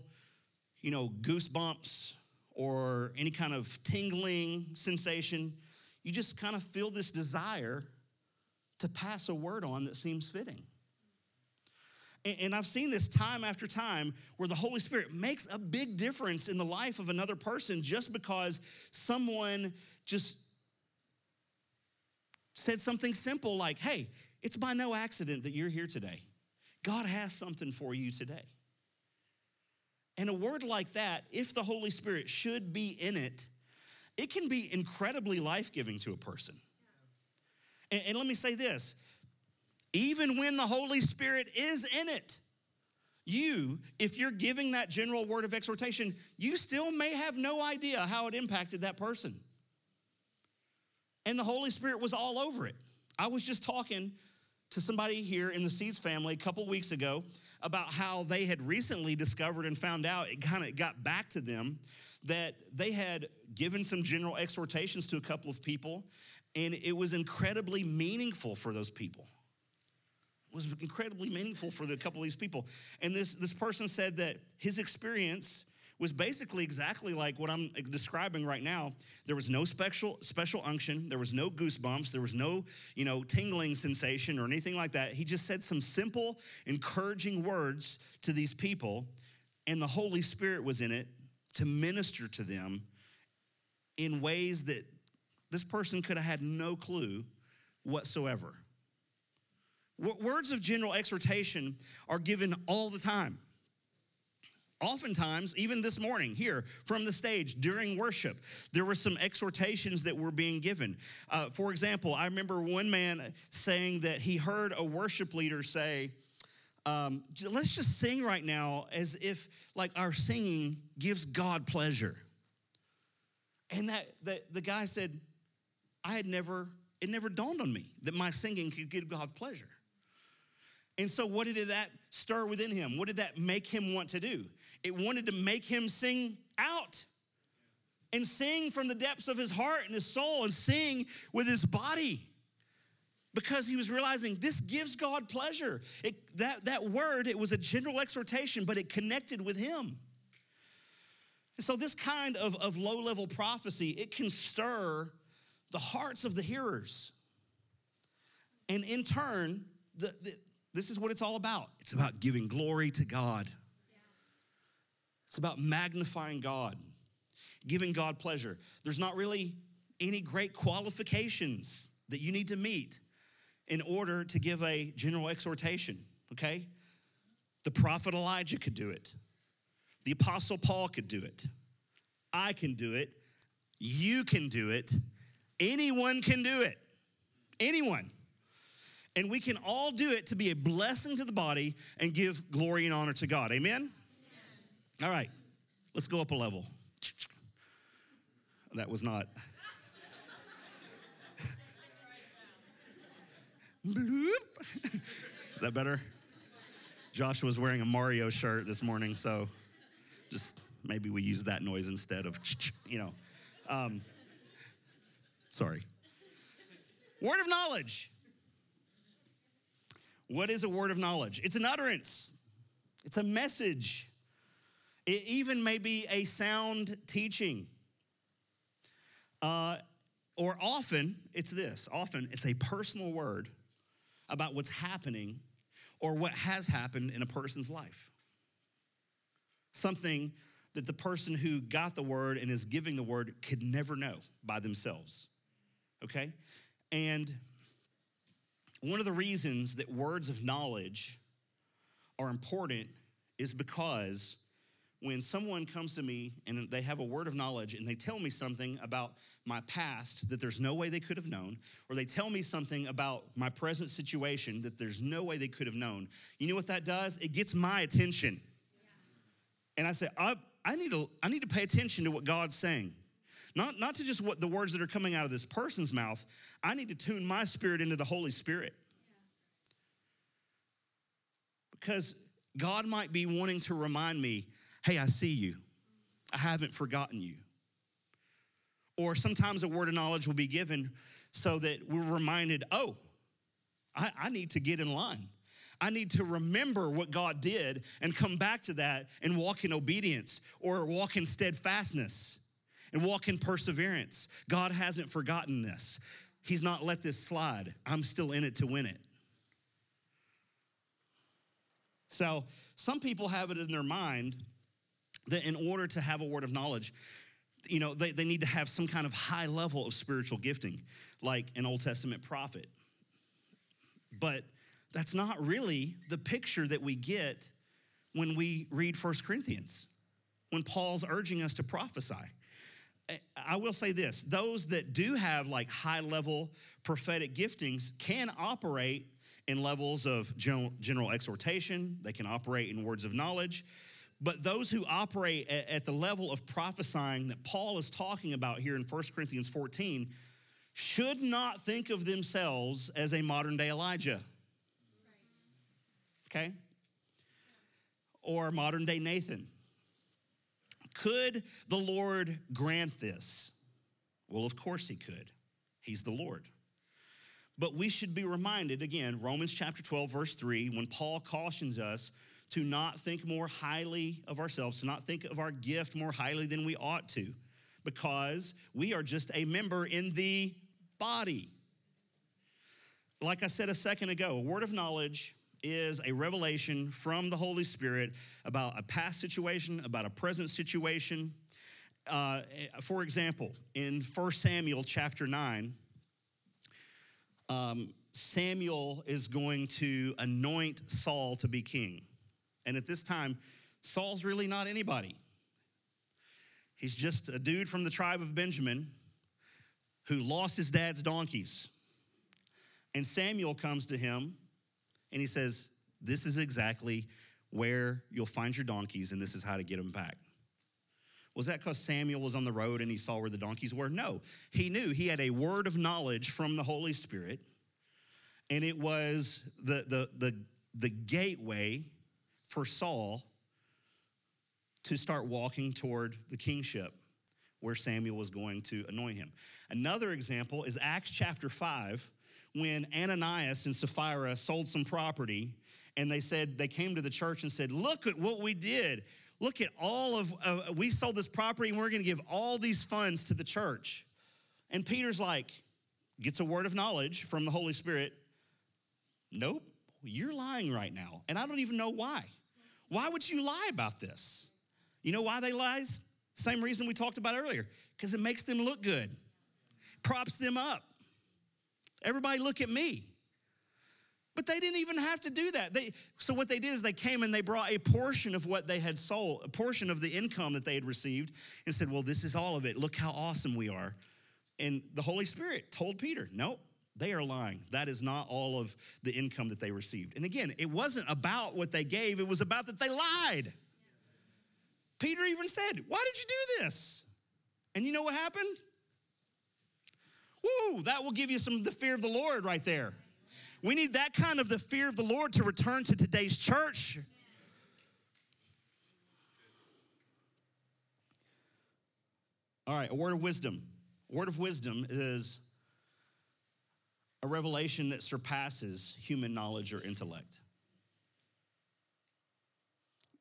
you know, goosebumps or any kind of tingling sensation. You just kind of feel this desire to pass a word on that seems fitting. And I've seen this time after time where the Holy Spirit makes a big difference in the life of another person just because someone just said something simple like, hey, it's by no accident that you're here today. God has something for you today. And a word like that, if the Holy Spirit should be in it, it can be incredibly life giving to a person. And, and, let me say this even when the Holy Spirit is in it, you, if you're giving that general word of exhortation, you still may have no idea how it impacted that person and the Holy Spirit was all over it. I was just talking to somebody here in the Seeds family a couple weeks ago about how they had recently discovered and found out it kind of got back to them that they had given some general exhortations to a couple of people and it was incredibly meaningful for those people. It was incredibly meaningful for the couple of these people. And this this person said that his experience was basically exactly like what I'm describing right now. There was no special special unction, there was no goosebumps, there was no, you know, tingling sensation or anything like that. He just said some simple encouraging words to these people and the Holy Spirit was in it to minister to them in ways that this person could have had no clue whatsoever. Words of general exhortation are given all the time. Oftentimes, even this morning here from the stage during worship, there were some exhortations that were being given. Uh, for example, I remember one man saying that he heard a worship leader say, um, let's just sing right now as if like our singing gives God pleasure. And that, that the guy said, I had never, it never dawned on me that my singing could give God pleasure. And so, what did that stir within him? What did that make him want to do? It wanted to make him sing out. and sing from the depths of his heart and his soul and sing with his body because he was realizing this gives God pleasure. It, that, that word, it was a general exhortation, but it connected with him. And so this kind of, of low-level prophecy, it can stir the hearts of the hearers. And in turn, the, the, this is what it's all about. It's about giving glory to God. It's about magnifying God, giving God pleasure. There's not really any great qualifications that you need to meet in order to give a general exhortation, okay? The prophet Elijah could do it. The apostle Paul could do it. I can do it. You can do it. Anyone can do it. Anyone. And we can all do it to be a blessing to the body and give glory and honor to God. Amen? All right, let's go up a level. That was not. Is that better? Josh was wearing a Mario shirt this morning, so just maybe we use that noise instead of, you know. Um, sorry. Word of knowledge. What is a word of knowledge? It's an utterance, it's a message. It even may be a sound teaching. Uh, or often, it's this often, it's a personal word about what's happening or what has happened in a person's life. Something that the person who got the word and is giving the word could never know by themselves. Okay? And one of the reasons that words of knowledge are important is because when someone comes to me and they have a word of knowledge and they tell me something about my past that there's no way they could have known, or they tell me something about my present situation that there's no way they could have known, you know what that does? It gets my attention. And I say, I, I, need to, I need to pay attention to what God's saying. Not, not to just what the words that are coming out of this person's mouth. I need to tune my spirit into the Holy Spirit. Because God might be wanting to remind me hey, I see you. I haven't forgotten you. Or sometimes a word of knowledge will be given so that we're reminded, oh, I, I, need to get in line. I need to remember what God did and come back to that and walk in obedience or walk in steadfastness and walk in perseverance. God hasn't forgotten this. He's not let this slide. I'm still in it to win it. So, some people have it in their mind that in order to have a word of knowledge, you know, they, they need to have some kind of high level of spiritual gifting, like an Old Testament prophet. But that's not really the picture that we get when we read First Corinthians, when Paul's urging us to prophesy. Eh, I will say this those that do have like high level prophetic giftings can operate in levels of general, general exhortation, they can operate in words of knowledge, but those who operate at the level of prophesying that Paul is talking about here in 1 Corinthians 14 should not think of themselves as a modern day Elijah. Okay? Or modern day Nathan. Could the Lord grant this? Well, of course he could. He's the Lord. But we should be reminded again, Romans chapter 12, verse 3, when Paul cautions us to not think more highly of ourselves, to not think of our gift more highly than we ought to, because we are just a member in the body. Like I said a second ago, a word of knowledge is a revelation from the Holy Spirit about a past situation, about a present situation. Uh, for example, in 1 Samuel chapter 9, um, Samuel is going to anoint Saul to be king. And at this time, Saul's really not anybody. He's just a dude from the tribe of Benjamin who lost his dad's donkeys. And Samuel comes to him and he says, This is exactly where you'll find your donkeys, and this is how to get them back. Was that because Samuel was on the road and he saw where the donkeys were? No. He knew he had a word of knowledge from the Holy Spirit, and it was the, the, the, the gateway for Saul to start walking toward the kingship where Samuel was going to anoint him. Another example is Acts chapter 5, when Ananias and Sapphira sold some property, and they said, they came to the church and said, Look at what we did. Look at all of, uh, we sold this property and we're gonna give all these funds to the church. And Peter's like, gets a word of knowledge from the Holy Spirit. Nope, you're lying right now. And I don't even know why. Why would you lie about this? You know why they lies? Same reason we talked about earlier, because it makes them look good, props them up. Everybody look at me. But they didn't even have to do that. They, so what they did is they came and they brought a portion of what they had sold, a portion of the income that they had received, and said, "Well, this is all of it. Look how awesome we are." And the Holy Spirit told Peter, "Nope, they are lying. That is not all of the income that they received." And again, it wasn't about what they gave; it was about that they lied. Peter even said, Why did you do this? And you know what happened? Woo, that will give you some of the fear of the Lord right there. We need that kind of the fear of the Lord to return to today's church. All right, a word of wisdom. A word of wisdom is a revelation that surpasses human knowledge or intellect.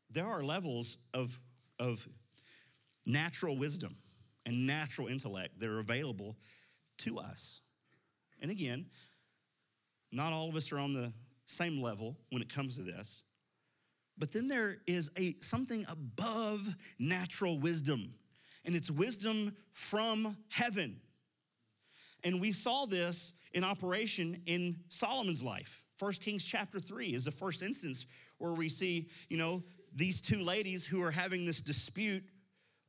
There are levels of of natural wisdom and natural intellect that are available to us. And again, not all of us are on the same level when it comes to this. But then there is a something above natural wisdom, and it's wisdom from heaven. And we saw this in operation in Solomon's life. First Kings chapter 3 is the first instance where we see, you know, these two ladies who are having this dispute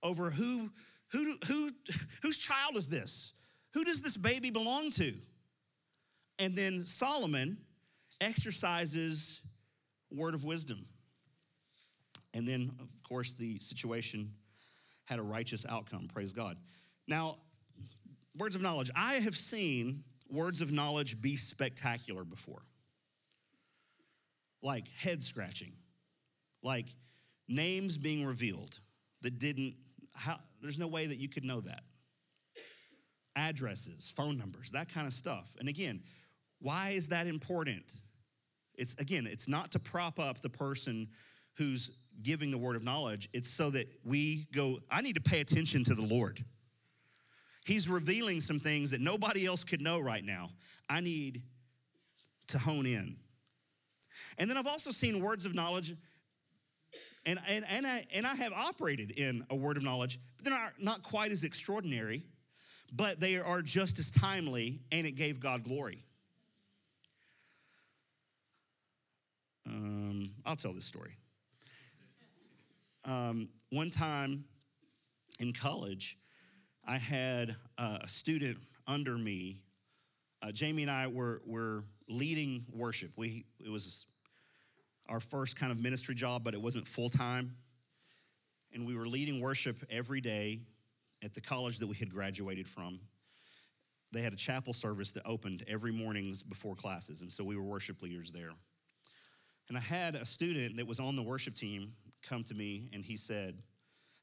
over who, who, who, whose child is this? Who does this baby belong to? And then Solomon exercises word of wisdom. And then, of course, the situation had a righteous outcome. Praise God. Now, words of knowledge. I have seen words of knowledge be spectacular before, like head scratching like names being revealed that didn't, how, there's no way that you could know that. Addresses, phone numbers, that kind of stuff. And again, why is that important? It's again, it's not to prop up the person who's giving the word of knowledge. It's so that we go, I need to pay attention to the Lord. He's revealing some things that nobody else could know right now. I need to hone in. And then I've also seen words of knowledge and, and, and, I, and I have operated in a word of knowledge, but they're not, not quite as extraordinary, but they are just as timely, and it gave God glory. Um, I'll tell this story. Um, one time in college, I had a student under me. Uh, Jamie and I were, were leading worship. We, it was our first kind of ministry job, but it wasn't full time. And we were leading worship every day at the college that we had graduated from. They had a chapel service that opened every mornings before classes, and so we were worship leaders there. And I had a student that was on the worship team come to me, and he said,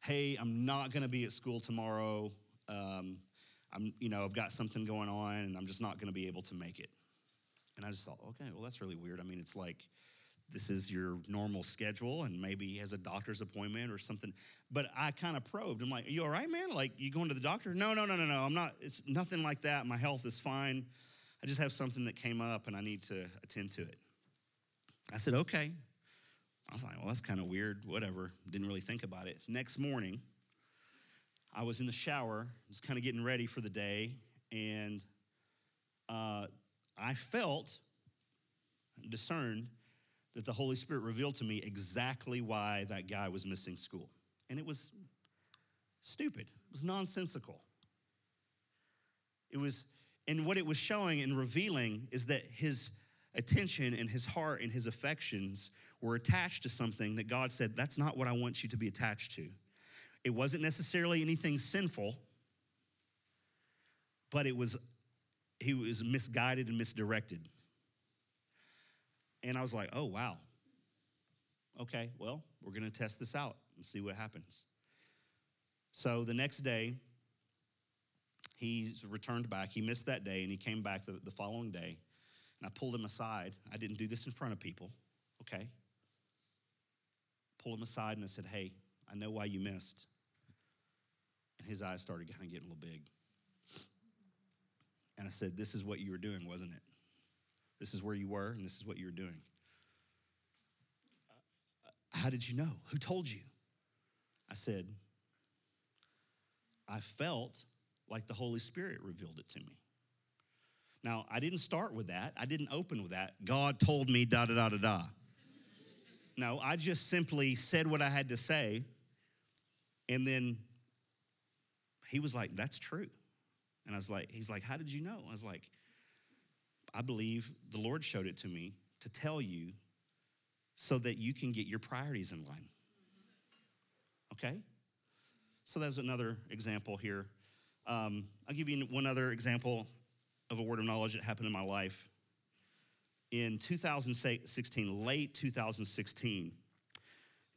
"Hey, I'm not going to be at school tomorrow. Um, I'm, you know, I've got something going on, and I'm just not going to be able to make it." And I just thought, okay, well, that's really weird. I mean, it's like this is your normal schedule and maybe he has a doctor's appointment or something. But i kind of probed. I'm like are you all right man? Like you going to the doctor? No no no no no. I'm not it's nothing like that. My health is fine. I just have something that came up and i need to attend to it. I said okay. I was like well that's kind of weird. Whatever. Didn't really think about it. Next morning i was in the shower just kind of getting ready for the day and uh, i felt discerned that the Holy Spirit revealed to me exactly why that guy was missing school. And it was stupid, it was nonsensical. It was, and what it was showing and revealing is that his attention and his heart and his affections were attached to something that God said, That's not what I want you to be attached to. It wasn't necessarily anything sinful, but it was, he was misguided and misdirected. And I was like, oh, wow. Okay, well, we're going to test this out and see what happens. So the next day, He's returned back. He missed that day and he came back the, the following day. And I pulled him aside. I didn't do this in front of people, okay? Pulled him aside and I said, Hey, I know why you missed. And his eyes started kind of getting a little big. And I said, This is what you were doing, wasn't it? This is where you were, and this is what you were doing. How did you know? Who told you? I said, I felt like the Holy Spirit revealed it to me. Now, I didn't start with that. I didn't open with that. God told me da da da da da. No, I just simply said what I had to say. And then he was like, That's true. And I was like, He's like, How did you know? I was like, I believe the Lord showed it to me to tell you so that you can get your priorities in line. Okay? So that's another example here. Um, I'll give you one other example of a word of knowledge that happened in my life. In 2016, late 2016,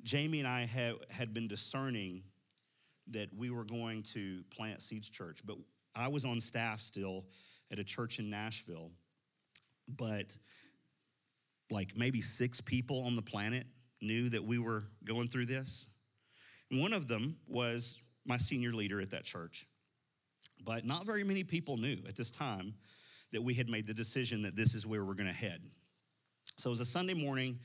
Jamie and I had, had been discerning that we were going to plant Seeds Church, but I was on staff still at a church in Nashville. But like maybe six people on the planet knew that we were going through this. And one of them was my senior leader at that church. But not very many people knew at this time that we had made the decision that this is where we're going to head. So it was a Sunday morning.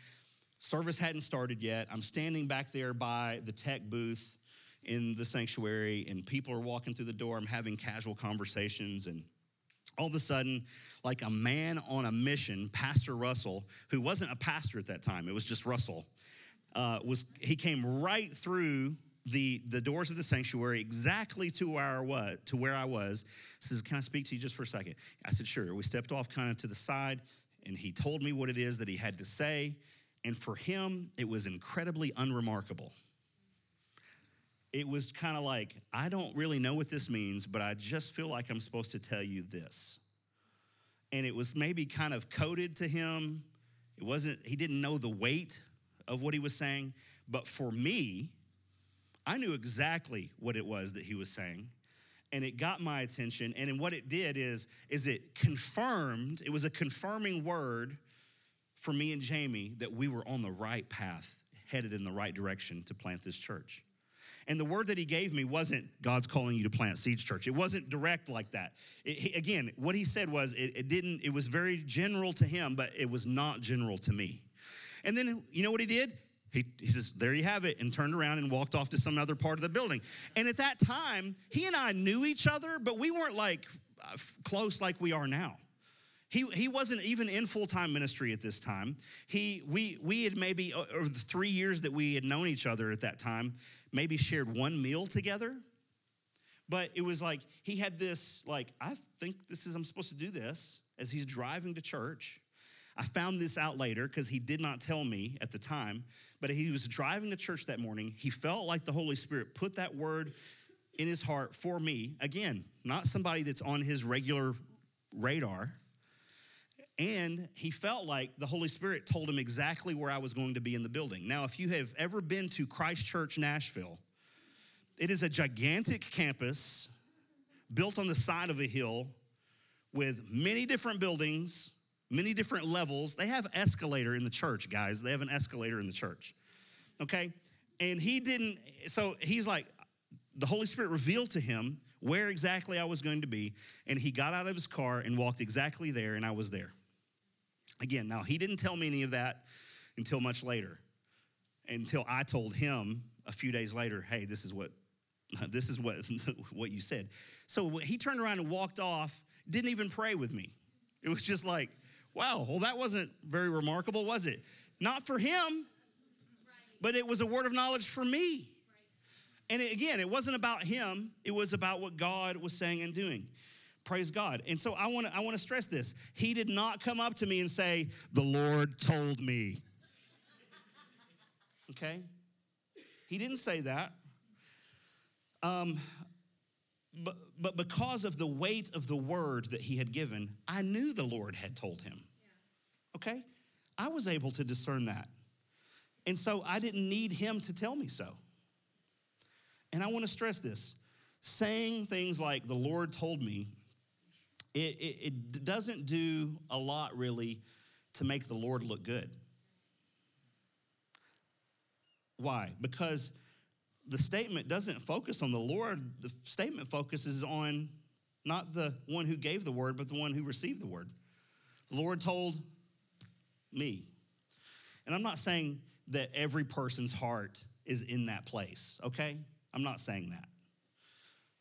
Service hadn't started yet. I'm standing back there by the tech booth in the sanctuary, and people are walking through the door. I'm having casual conversations, and all of a sudden, like a man on a mission, Pastor Russell, who wasn't a pastor at that time, it was just Russell, uh, was he came right through the, the doors of the sanctuary exactly to where I was, to where I was. Says, Can I speak to you just for a second? I said, Sure. We stepped off kind of to the side, and he told me what it is that he had to say. And for him, it was incredibly unremarkable. It was kind of like, I don't really know what this means, but I just feel like I'm supposed to tell you this. And it was maybe kind of coded to him. It wasn't, he didn't know the weight of what he was saying. But for me, I knew exactly what it was that he was saying. And it got my attention. And what it did is, is it confirmed, it was a confirming word for me and Jamie that we were on the right path, headed in the right direction to plant this church. And the word that he gave me wasn't God's calling you to plant Seeds Church. It wasn't direct like that. It, he, again, what he said was it, it didn't. It was very general to him, but it was not general to me. And then you know what he did? He, he says, There you have it, and turned around and walked off to some other part of the building. And at that time, he and I knew each other, but we weren't like uh, close like we are now. He, he wasn't even in full-time ministry at this time. He, we, we had maybe, uh, over the three years that we had known each other at that time, maybe shared one meal together. But it was like, he had this, like, I think this is, I'm supposed to do this as he's driving to church. I found this out later because he did not tell me at the time, but he was driving to church that morning. He felt like the Holy Spirit put that word in his heart for me. Again, not somebody that's on his regular radar. And he felt like the Holy Spirit told him exactly where I was going to be in the building. Now, if you have ever been to Christ Church Nashville, it is a gigantic campus built on the side of a hill with many different buildings, many different levels. They have escalator in the church, guys. They have an escalator in the church. Okay? And he didn't so he's like the Holy Spirit revealed to him where exactly I was going to be, and he got out of his car and walked exactly there and I was there. Again, now he didn't tell me any of that until much later. Until I told him a few days later, "Hey, this is what this is what what you said." So he turned around and walked off, didn't even pray with me. It was just like, "Wow, well that wasn't very remarkable, was it?" Not for him, but it was a word of knowledge for me. And again, it wasn't about him, it was about what God was saying and doing. Praise God. And so I want to I want to stress this. He did not come up to me and say, "The Lord told me." Okay? He didn't say that. Um, but, but because of the weight of the word that he had given, I knew the Lord had told him. Okay? I was able to discern that. And so I didn't need him to tell me so. And I want to stress this saying things like, the Lord told me, it, it, it doesn't do a lot really to make the Lord look good. Why? Because the statement doesn't focus on the Lord, the statement focuses on not the one who gave the word, but the one who received the word. The Lord told me. And I'm not saying that every person's heart is in that place, okay? I'm not saying that.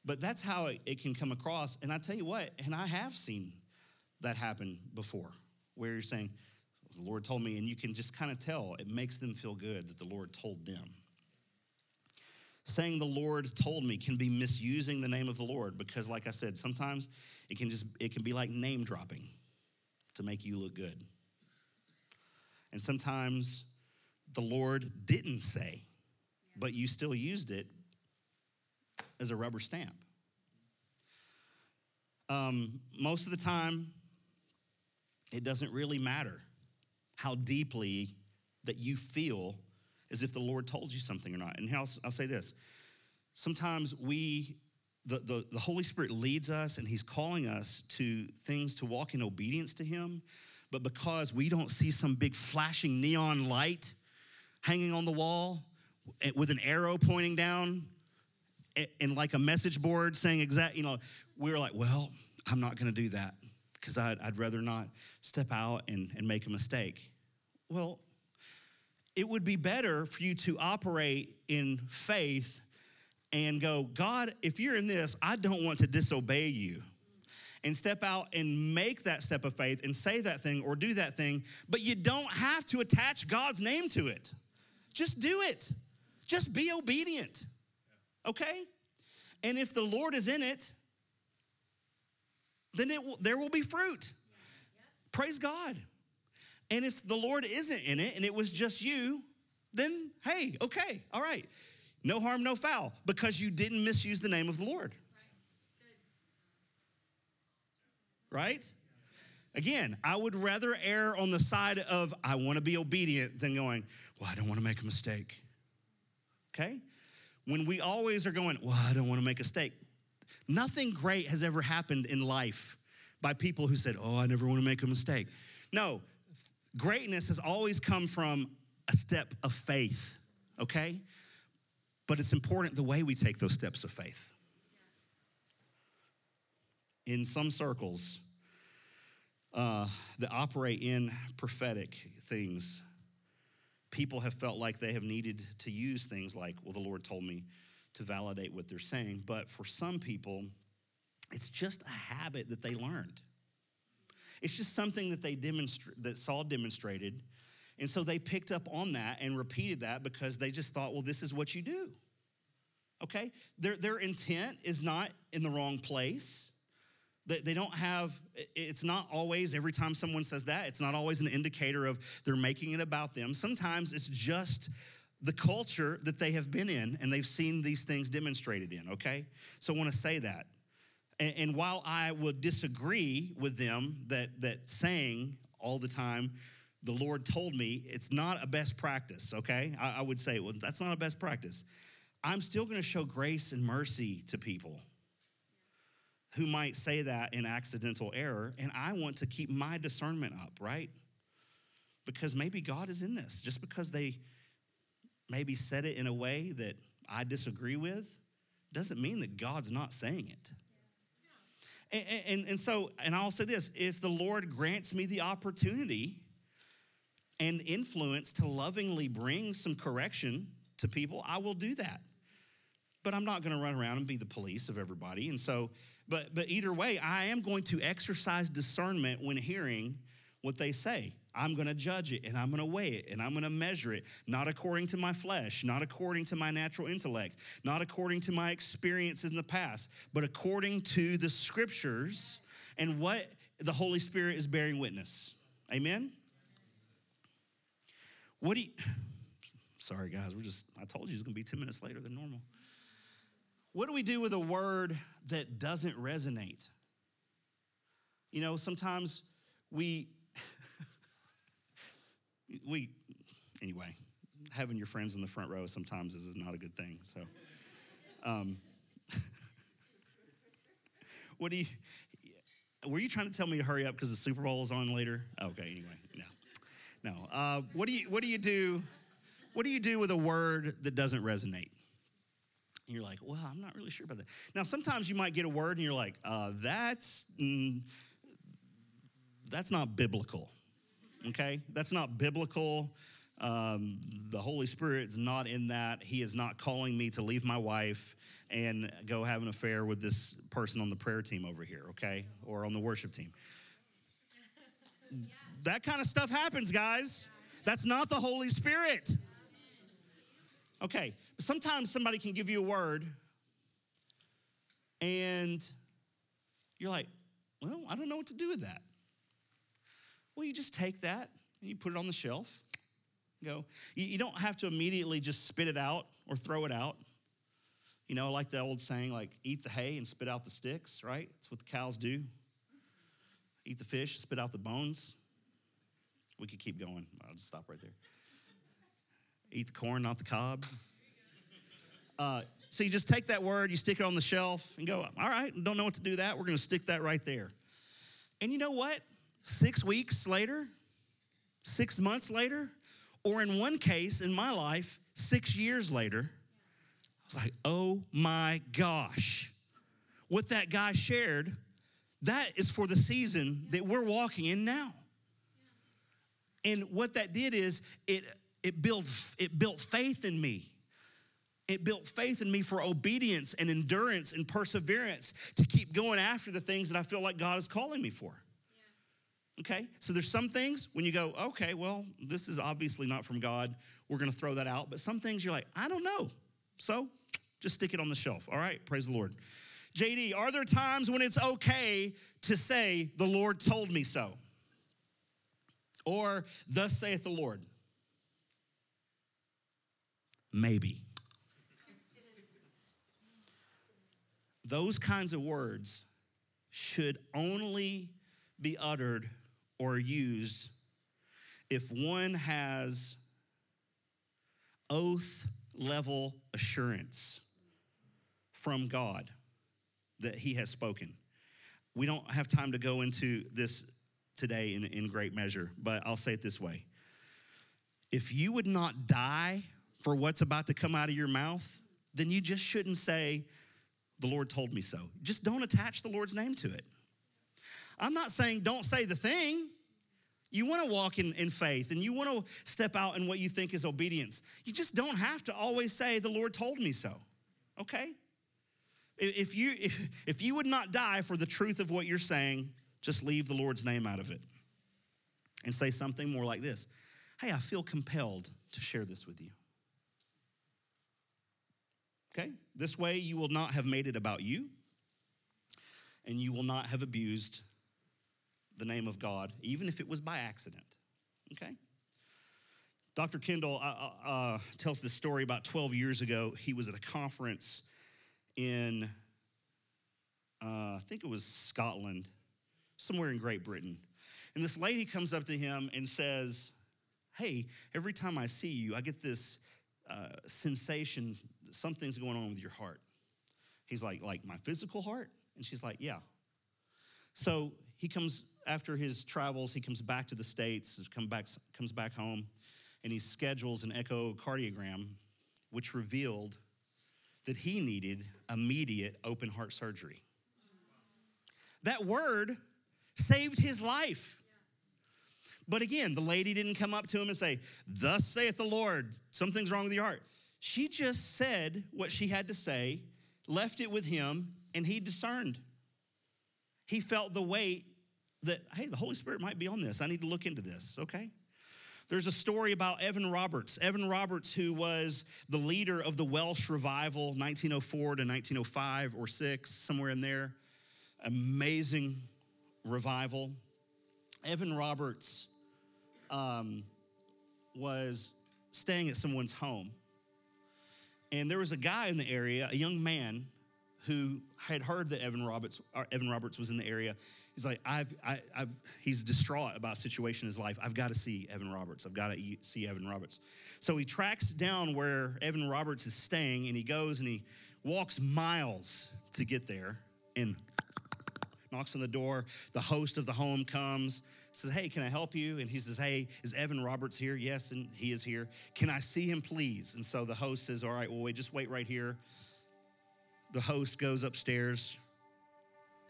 But that's how it, can come across. And I tell you what, and I have seen that happen before, where you're saying, the Lord told me, and you can just kind of tell it makes them feel good that the Lord told them. Saying the Lord told me can be misusing the name of the Lord because, like I said, sometimes it can just it can be like name dropping to make you look good. And sometimes the Lord didn't say, but you still used it as a rubber stamp. Um, most of the time, it doesn't really matter how deeply that you feel as if the Lord told you something or not. And I'll, I'll say this sometimes we, the, the, the Holy Spirit leads us and He's calling us to things to walk in obedience to Him. But because we don't see some big flashing neon light hanging on the wall with an arrow pointing down and like a message board saying exact, you know, we are like, well, I'm not going to do that because I'd, I'd, rather not step out and, and make a mistake. Well, it would be better for you to operate in faith and go, God, if you're in this, I don't want to disobey you. And step out and make that step of faith and say that thing or do that thing, but you don't have to attach God's name to it. Just do it. Just be obedient. Okay? And if the Lord is in it, then it will, there will be fruit. Praise God. And if the Lord isn't in it and it was just you, then hey, okay, all right. No harm, no foul, because you didn't misuse the name of the Lord. Right? Again, I would rather err on the side of I want to be obedient than going, well, I don't want to make a mistake. Okay? When we always are going, well, I don't want to make a mistake. Nothing great has ever happened in life by people who said, oh, I never want to make a mistake. No, greatness has always come from a step of faith, okay? But it's important the way we take those steps of faith. In some circles uh, that operate in prophetic things, people have felt like they have needed to use things like, well, the Lord told me to validate what they're saying. But for some people, it's just a habit that they learned. It's just something that they demonstrate that Saul demonstrated. And so they picked up on that and repeated that because they just thought, well, this is what you do. Okay? Their, their intent is not in the wrong place. They, don't have, it's not always, every time someone says that, it's not always an indicator of they're making it about them. Sometimes it's just the culture that they have been in and they've seen these things demonstrated in, okay? So I want to say that. And, and while I would disagree with them that, that saying all the time, the Lord told me it's not a best practice, okay? I, I would say, well, that's not a best practice. I'm still gonna show grace and mercy to people who might say that in accidental error, and I want to keep my discernment up, right? Because maybe God is in this. Just because they maybe said it in a way that I disagree with doesn't mean that God's not saying it. And, and, and so, and I'll say this if the Lord grants me the opportunity and influence to lovingly bring some correction to people, I will do that. But I'm not to run around and be the police of everybody. And so, but but either way, I am going to exercise discernment when hearing what they say. I'm going to judge it and I'm going to weigh it and I'm going to measure it, not according to my flesh, not according to my natural intellect, not according to my experiences in the past, but according to the scriptures and what the Holy Spirit is bearing witness. Amen? What do you, sorry guys, we're just, I told you it's going to be 10 minutes later than normal. What do we do with a word that doesn't resonate? You know, sometimes we we, anyway, having your friends in the front row sometimes is not a good thing. So, um, what do you? Were you trying to tell me to hurry up because the Super Bowl is on later? Okay, anyway, no, no. Uh, what do you What do you do? What do you do with a word that doesn't resonate? And you're like, well, I'm not really sure about that. Now, sometimes you might get a word and you're like, uh, that's mm, that's not biblical. Okay, that's not biblical. Um, the Holy Spirit's not in that. He is not calling me to leave my wife and go have an affair with this person on the prayer team over here, okay? Or on the worship team. That kind of stuff happens, guys. That's not the Holy Spirit. Okay, but sometimes somebody can give you a word and you're like, well, I don't know what to do with that. Well, you just take that and you put it on the shelf. Go. You, don't have to immediately just spit it out or throw it out. You know, like the old saying, like eat the hay and spit out the sticks, right? That's what the cows do. Eat the fish, spit out the bones. We could keep going. I'll just stop right there. Eat the corn, not the cob. Uh, so you just take that word, you stick it on the shelf, and go, all right, don't know what to do that. We're going to stick that right there. And you know what? Six weeks later, six months later, or in one case in my life, six years later, I was like, oh my gosh. What that guy shared, that is for the season that we're walking in now. And what that did is it it built it built faith in me. It built faith in me for obedience and endurance and perseverance to keep going after the things that I feel like God is calling me for. Okay? So there's some things when you go, okay, well, this is obviously not from God. We're going to throw that out. But some things you're like, I don't know. So just stick it on the shelf. All right? Praise the Lord. JD, are there times when it's okay to say, the Lord told me so? Or, thus saith the Lord? Maybe. Those kinds of words should only be uttered or used if one has oath level assurance from God that he has spoken. We don't have time to go into this today in, in great measure, but I'll say it this way. If you would not die for what's about to come out of your mouth, then you just shouldn't say, The Lord told me so. Just don't attach the Lord's name to it. I'm not saying don't say the thing. You want to walk in, in faith and you want to step out in what you think is obedience. You just don't have to always say, The Lord told me so. Okay? If you, if, if you would not die for the truth of what you're saying, just leave the Lord's name out of it and say something more like this Hey, I feel compelled to share this with you. Okay? This way, you will not have made it about you, and you will not have abused the name of God, even if it was by accident. Okay? Dr. Kendall uh, uh, uh, tells this story about 12 years ago. He was at a conference in, uh, I think it was Scotland, somewhere in Great Britain. And this lady comes up to him and says, Hey, every time I see you, I get this uh, sensation something's going on with your heart. He's like, Like my physical heart? And she's like, Yeah. So he comes after his travels, he comes back to the States, come back, comes back home, and he schedules an echocardiogram, which revealed that he needed immediate open heart surgery. That word saved his life. But again, the lady didn't come up to him and say, Thus saith the Lord, something's wrong with your heart. She just said what she had to say, left it with him, and he discerned. He felt the weight that, hey, the Holy Spirit might be on this. I need to look into this, okay? There's a story about Evan Roberts. Evan Roberts, who was the leader of the Welsh revival, 1904 to 1905 or 6, somewhere in there. Amazing revival. Evan Roberts um, was staying at someone's home. And there was a guy in the area, a young man, who had heard that Evan Roberts, uh, Evan Roberts was in the area. He's like, I've, I, have he's distraught about a situation in his life. I've got to see Evan Roberts. I've got to see Evan Roberts. So he tracks down where Evan Roberts is staying and he goes and he walks miles to get there. And knocks on the door. The host of the home comes, says, Hey, can I help you? And he says, Hey, is Evan Roberts here? Yes, and he is here. Can I see him, please? And so the host says, All right, well, wait, just wait right here. The host goes upstairs,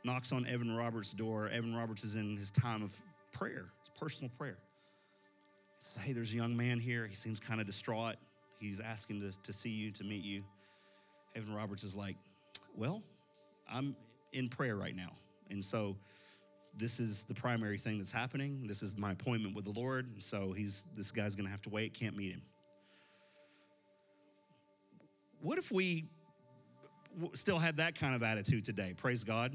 knocks on Evan Roberts' door. Evan Roberts is in his time of prayer, his personal prayer. He says, Hey, there's a young man here. He seems kind of distraught. He's asking to, to see you, to meet you. Evan Roberts is like, Well, I'm in prayer right now. And so this is the primary thing that's happening. This is my appointment with the Lord. So he's this guy's gonna have to wait, can't meet him. What if we still had that kind of attitude today? Praise God.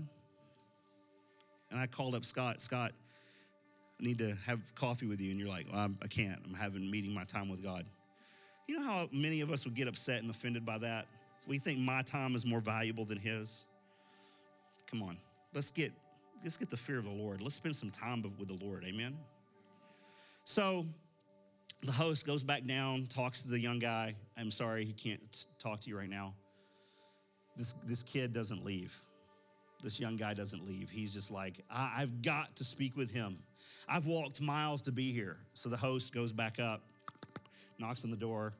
And I called up Scott, Scott, I need to have coffee with you. And you're like, well, I can't. I'm having meeting my time with God. You know how many of us would get upset and offended by that? We think my time is more valuable than his. Come on, let's get let's get the fear of the Lord. Let's spend some time with the Lord. Amen. So the host goes back down, talks to the young guy. I'm sorry, he can't talk to you right now. This this kid doesn't leave. This young guy doesn't leave. He's just like, I, I've got to speak with him. I've walked miles to be here. So the host goes back up, knocks on the door.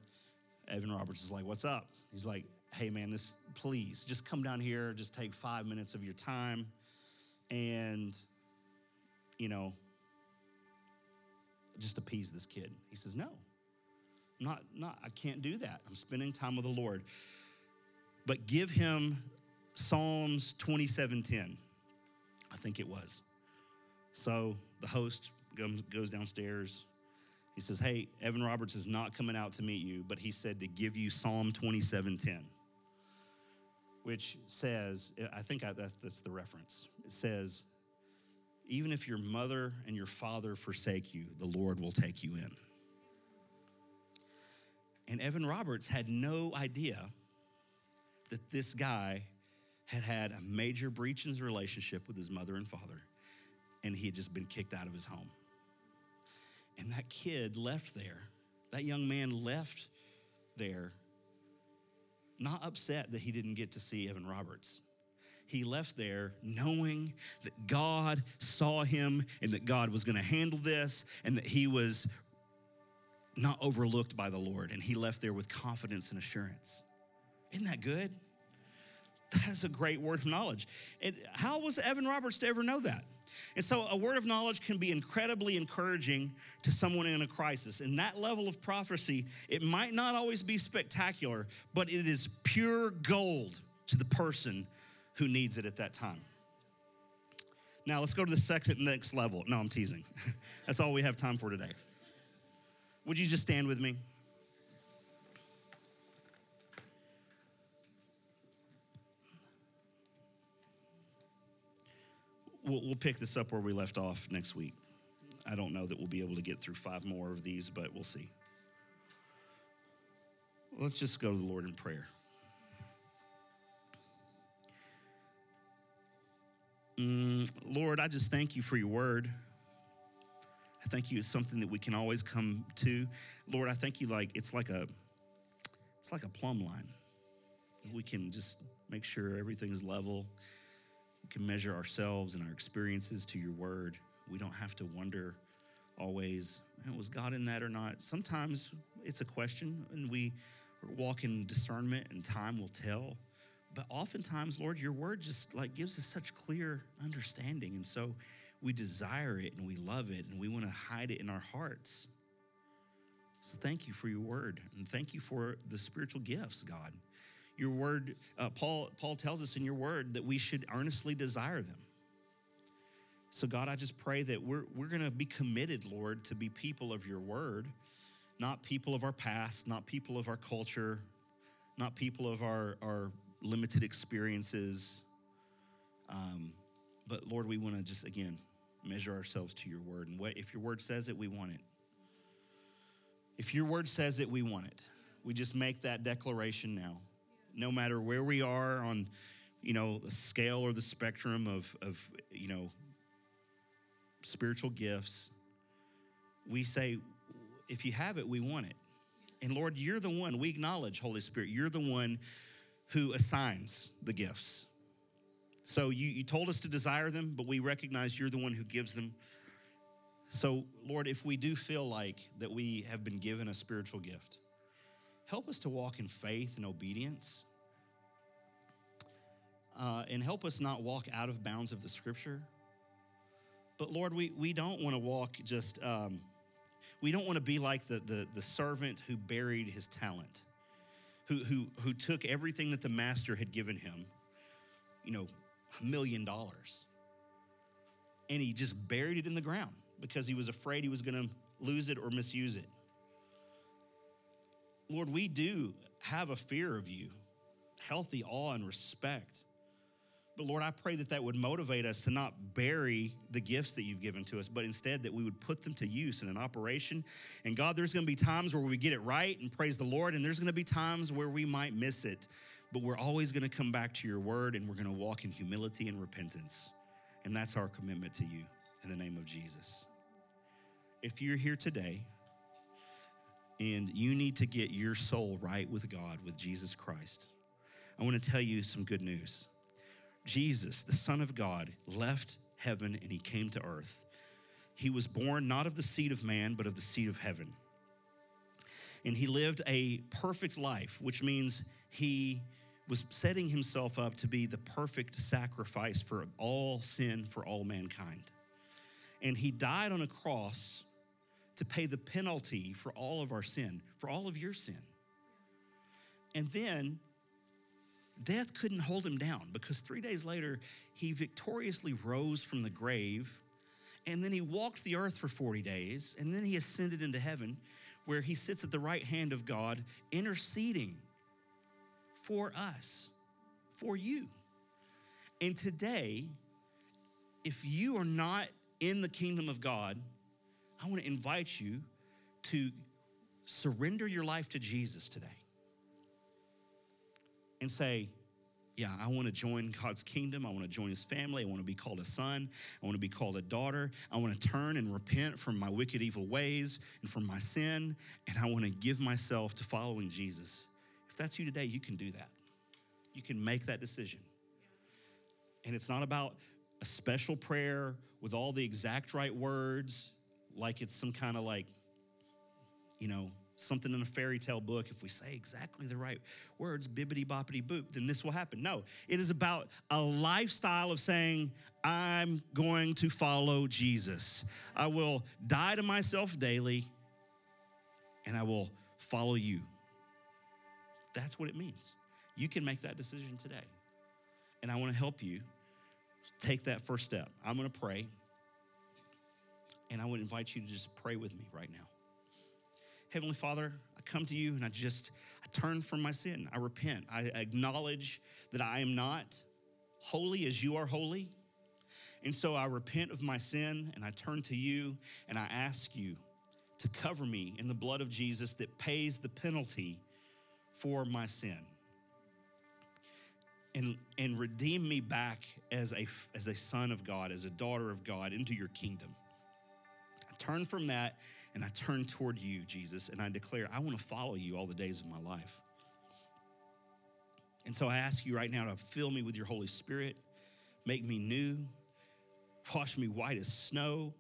Evan Roberts is like, What's up? He's like, Hey, man, this, please just come down here, just take five minutes of your time and, you know, just appease this kid. He says, No, not, not, I can't do that. I'm spending time with the Lord. But give him Psalms 27:10. I think it was. So the host goes downstairs. He says, Hey, Evan Roberts is not coming out to meet you, but he said to give you Psalm 27:10, which says, I think that's the reference. It says, Even if your mother and your father forsake you, the Lord will take you in. And Evan Roberts had no idea that this guy had had a major breach in his relationship with his mother and father, and he had just been kicked out of his home. And that kid left there, that young man left there, not upset that he didn't get to see Evan Roberts. He left there knowing that God saw him and that God was going to handle this and that he was not overlooked by the Lord. And he left there with confidence and assurance. Isn't that good? That is a great word of knowledge. How was Evan Roberts to ever know that? And so, a word of knowledge can be incredibly encouraging to someone in a crisis. And that level of prophecy, it might not always be spectacular, but it is pure gold to the person who needs it at that time. Now, let's go to the second next level. No, I'm teasing. That's all we have time for today. Would you just stand with me? we'll, we'll pick this up where we left off next week. I don't know that we'll be able to get through five more of these, but we'll see. Let's just go to the Lord in prayer. Mm, Lord, I just thank you for your word. I thank you it's something that we can always come to. Lord, I thank you like it's like a it's like a plumb line. We can just make sure everything is level We can measure ourselves and our experiences to your word. We don't have to wonder always, was God in that or not? Sometimes it's a question and we walk in discernment and time will tell. But oftentimes, Lord, your word just like gives us such clear understanding. And so we desire it and we love it and we want to hide it in our hearts. So thank you for your word and thank you for the spiritual gifts, God your word, uh, Paul, Paul tells us in your word that we should earnestly desire them. So, God, I just pray that we're, we're going to be committed, Lord, to be people of your word, not people of our past, not people of our culture, not people of our, our limited experiences. Um, but, Lord, we want to just, again, measure ourselves to your word. And what, if your word says it, we want it. If your word says it, we want it. We just make that declaration now no matter where we are on, you know, the scale or the spectrum of, of you know, spiritual gifts, we say, if you have it, we want it. And Lord, you're the one, we acknowledge, Holy Spirit, you're the one who assigns the gifts. So you, you told us to desire them, but we recognize you're the one who gives them. So, Lord, if we do feel like that we have been given a spiritual gift, help us to walk in faith and obedience. Uh, and help us not walk out of bounds of the scripture. But Lord, we, we don't want to walk just, um, we don't want to be like the, the, the servant who buried his talent, who, who, who took everything that the master had given him, you know, a million dollars, and he just buried it in the ground because he was afraid he was going to lose it or misuse it. Lord, we do have a fear of you, healthy awe and respect. But Lord, I pray that that would motivate us to not bury the gifts that you've given to us, but instead that we would put them to use in an operation. And God, there's going to be times where we get it right and praise the Lord, and there's going to be times where we might miss it. But we're always going to come back to your word and we're going to walk in humility and repentance. And that's our commitment to you in the name of Jesus. If you're here today and you need to get your soul right with God, with Jesus Christ, I want to tell you some good news. Jesus, the Son of God, left heaven and he came to earth. He was born not of the seed of man, but of the seed of heaven. And he lived a perfect life, which means he was setting himself up to be the perfect sacrifice for all sin for all mankind. And he died on a cross to pay the penalty for all of our sin, for all of your sin. And then death couldn't hold him down because three days later, he victoriously rose from the grave. And then he walked the earth for 40 days. And then he ascended into heaven, where he sits at the right hand of God, interceding for us, for you. And today, if you are not in the kingdom of God, I want to invite you to surrender your life to Jesus today and say, yeah, I want to join God's kingdom. I want to join his family. I want to be called a son. I want to be called a daughter. I want to turn and repent from my wicked, evil ways and from my sin. And I want to give myself to following Jesus. If that's you today, you can do that. You can make that decision. And it's not about a special prayer with all the exact right words, like it's some kind of like, you know, something in a fairy tale book, if we say exactly the right words, bibbity boppity boop, then this will happen. No, it is about a lifestyle of saying, I'm going to follow Jesus. I will die to myself daily and I will follow you. That's what it means. You can make that decision today. And I want to help you take that first step. I'm going to pray. And I would invite you to just pray with me right now. Heavenly Father, I come to you and I just I turn from my sin. I repent. I acknowledge that I am not holy as you are holy. And so I repent of my sin and I turn to you and I ask you to cover me in the blood of Jesus that pays the penalty for my sin. And, and redeem me back as a, as a son of God, as a daughter of God into your kingdom. Turn from that and I turn toward you, Jesus, and I declare, I want to follow you all the days of my life. And so I ask you right now to fill me with your Holy Spirit, make me new, wash me white as snow,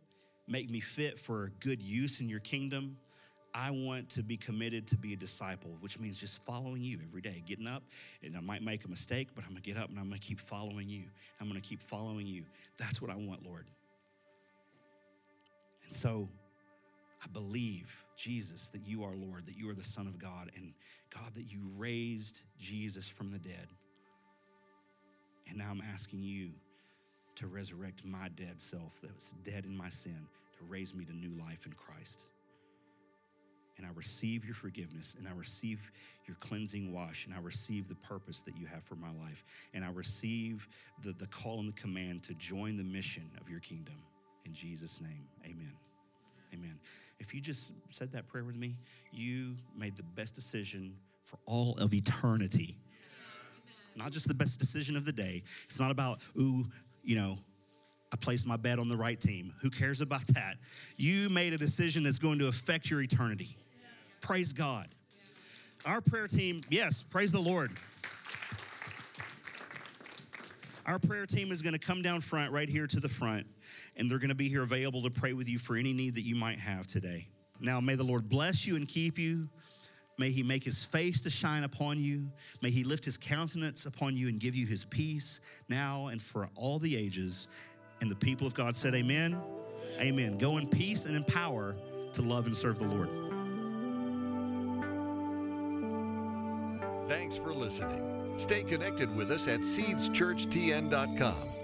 make me fit for good use in your kingdom. I want to be committed to be a disciple, which means just following you every day, getting up, and I might make a mistake, but I'm gonna get up and I'm gonna keep following you. I'm gonna keep following you. That's what I want, Lord. So I believe, Jesus, that you are Lord, that you are the Son of God, and God, that you raised Jesus from the dead. And now I'm asking you to resurrect my dead self that was dead in my sin, to raise me to new life in Christ. And I receive your forgiveness, and I receive your cleansing wash, and I receive the purpose that you have for my life, and I receive the, the call and the command to join the mission of your kingdom. In Jesus' name, amen. Amen. If you just said that prayer with me, you made the best decision for all of eternity. Not just the best decision of the day. It's not about, ooh, you know, I placed my bet on the right team. Who cares about that? You made a decision that's going to affect your eternity. Praise God. Our prayer team, yes, praise the Lord. Our prayer team is going to come down front, right here to the front, and they're going to be here available to pray with you for any need that you might have today. Now, may the Lord bless you and keep you. May he make his face to shine upon you. May he lift his countenance upon you and give you his peace now and for all the ages. And the people of God said, Amen. Amen. Go in peace and in power to love and serve the Lord. Thanks for listening. Stay connected with us at seedschurchtn.com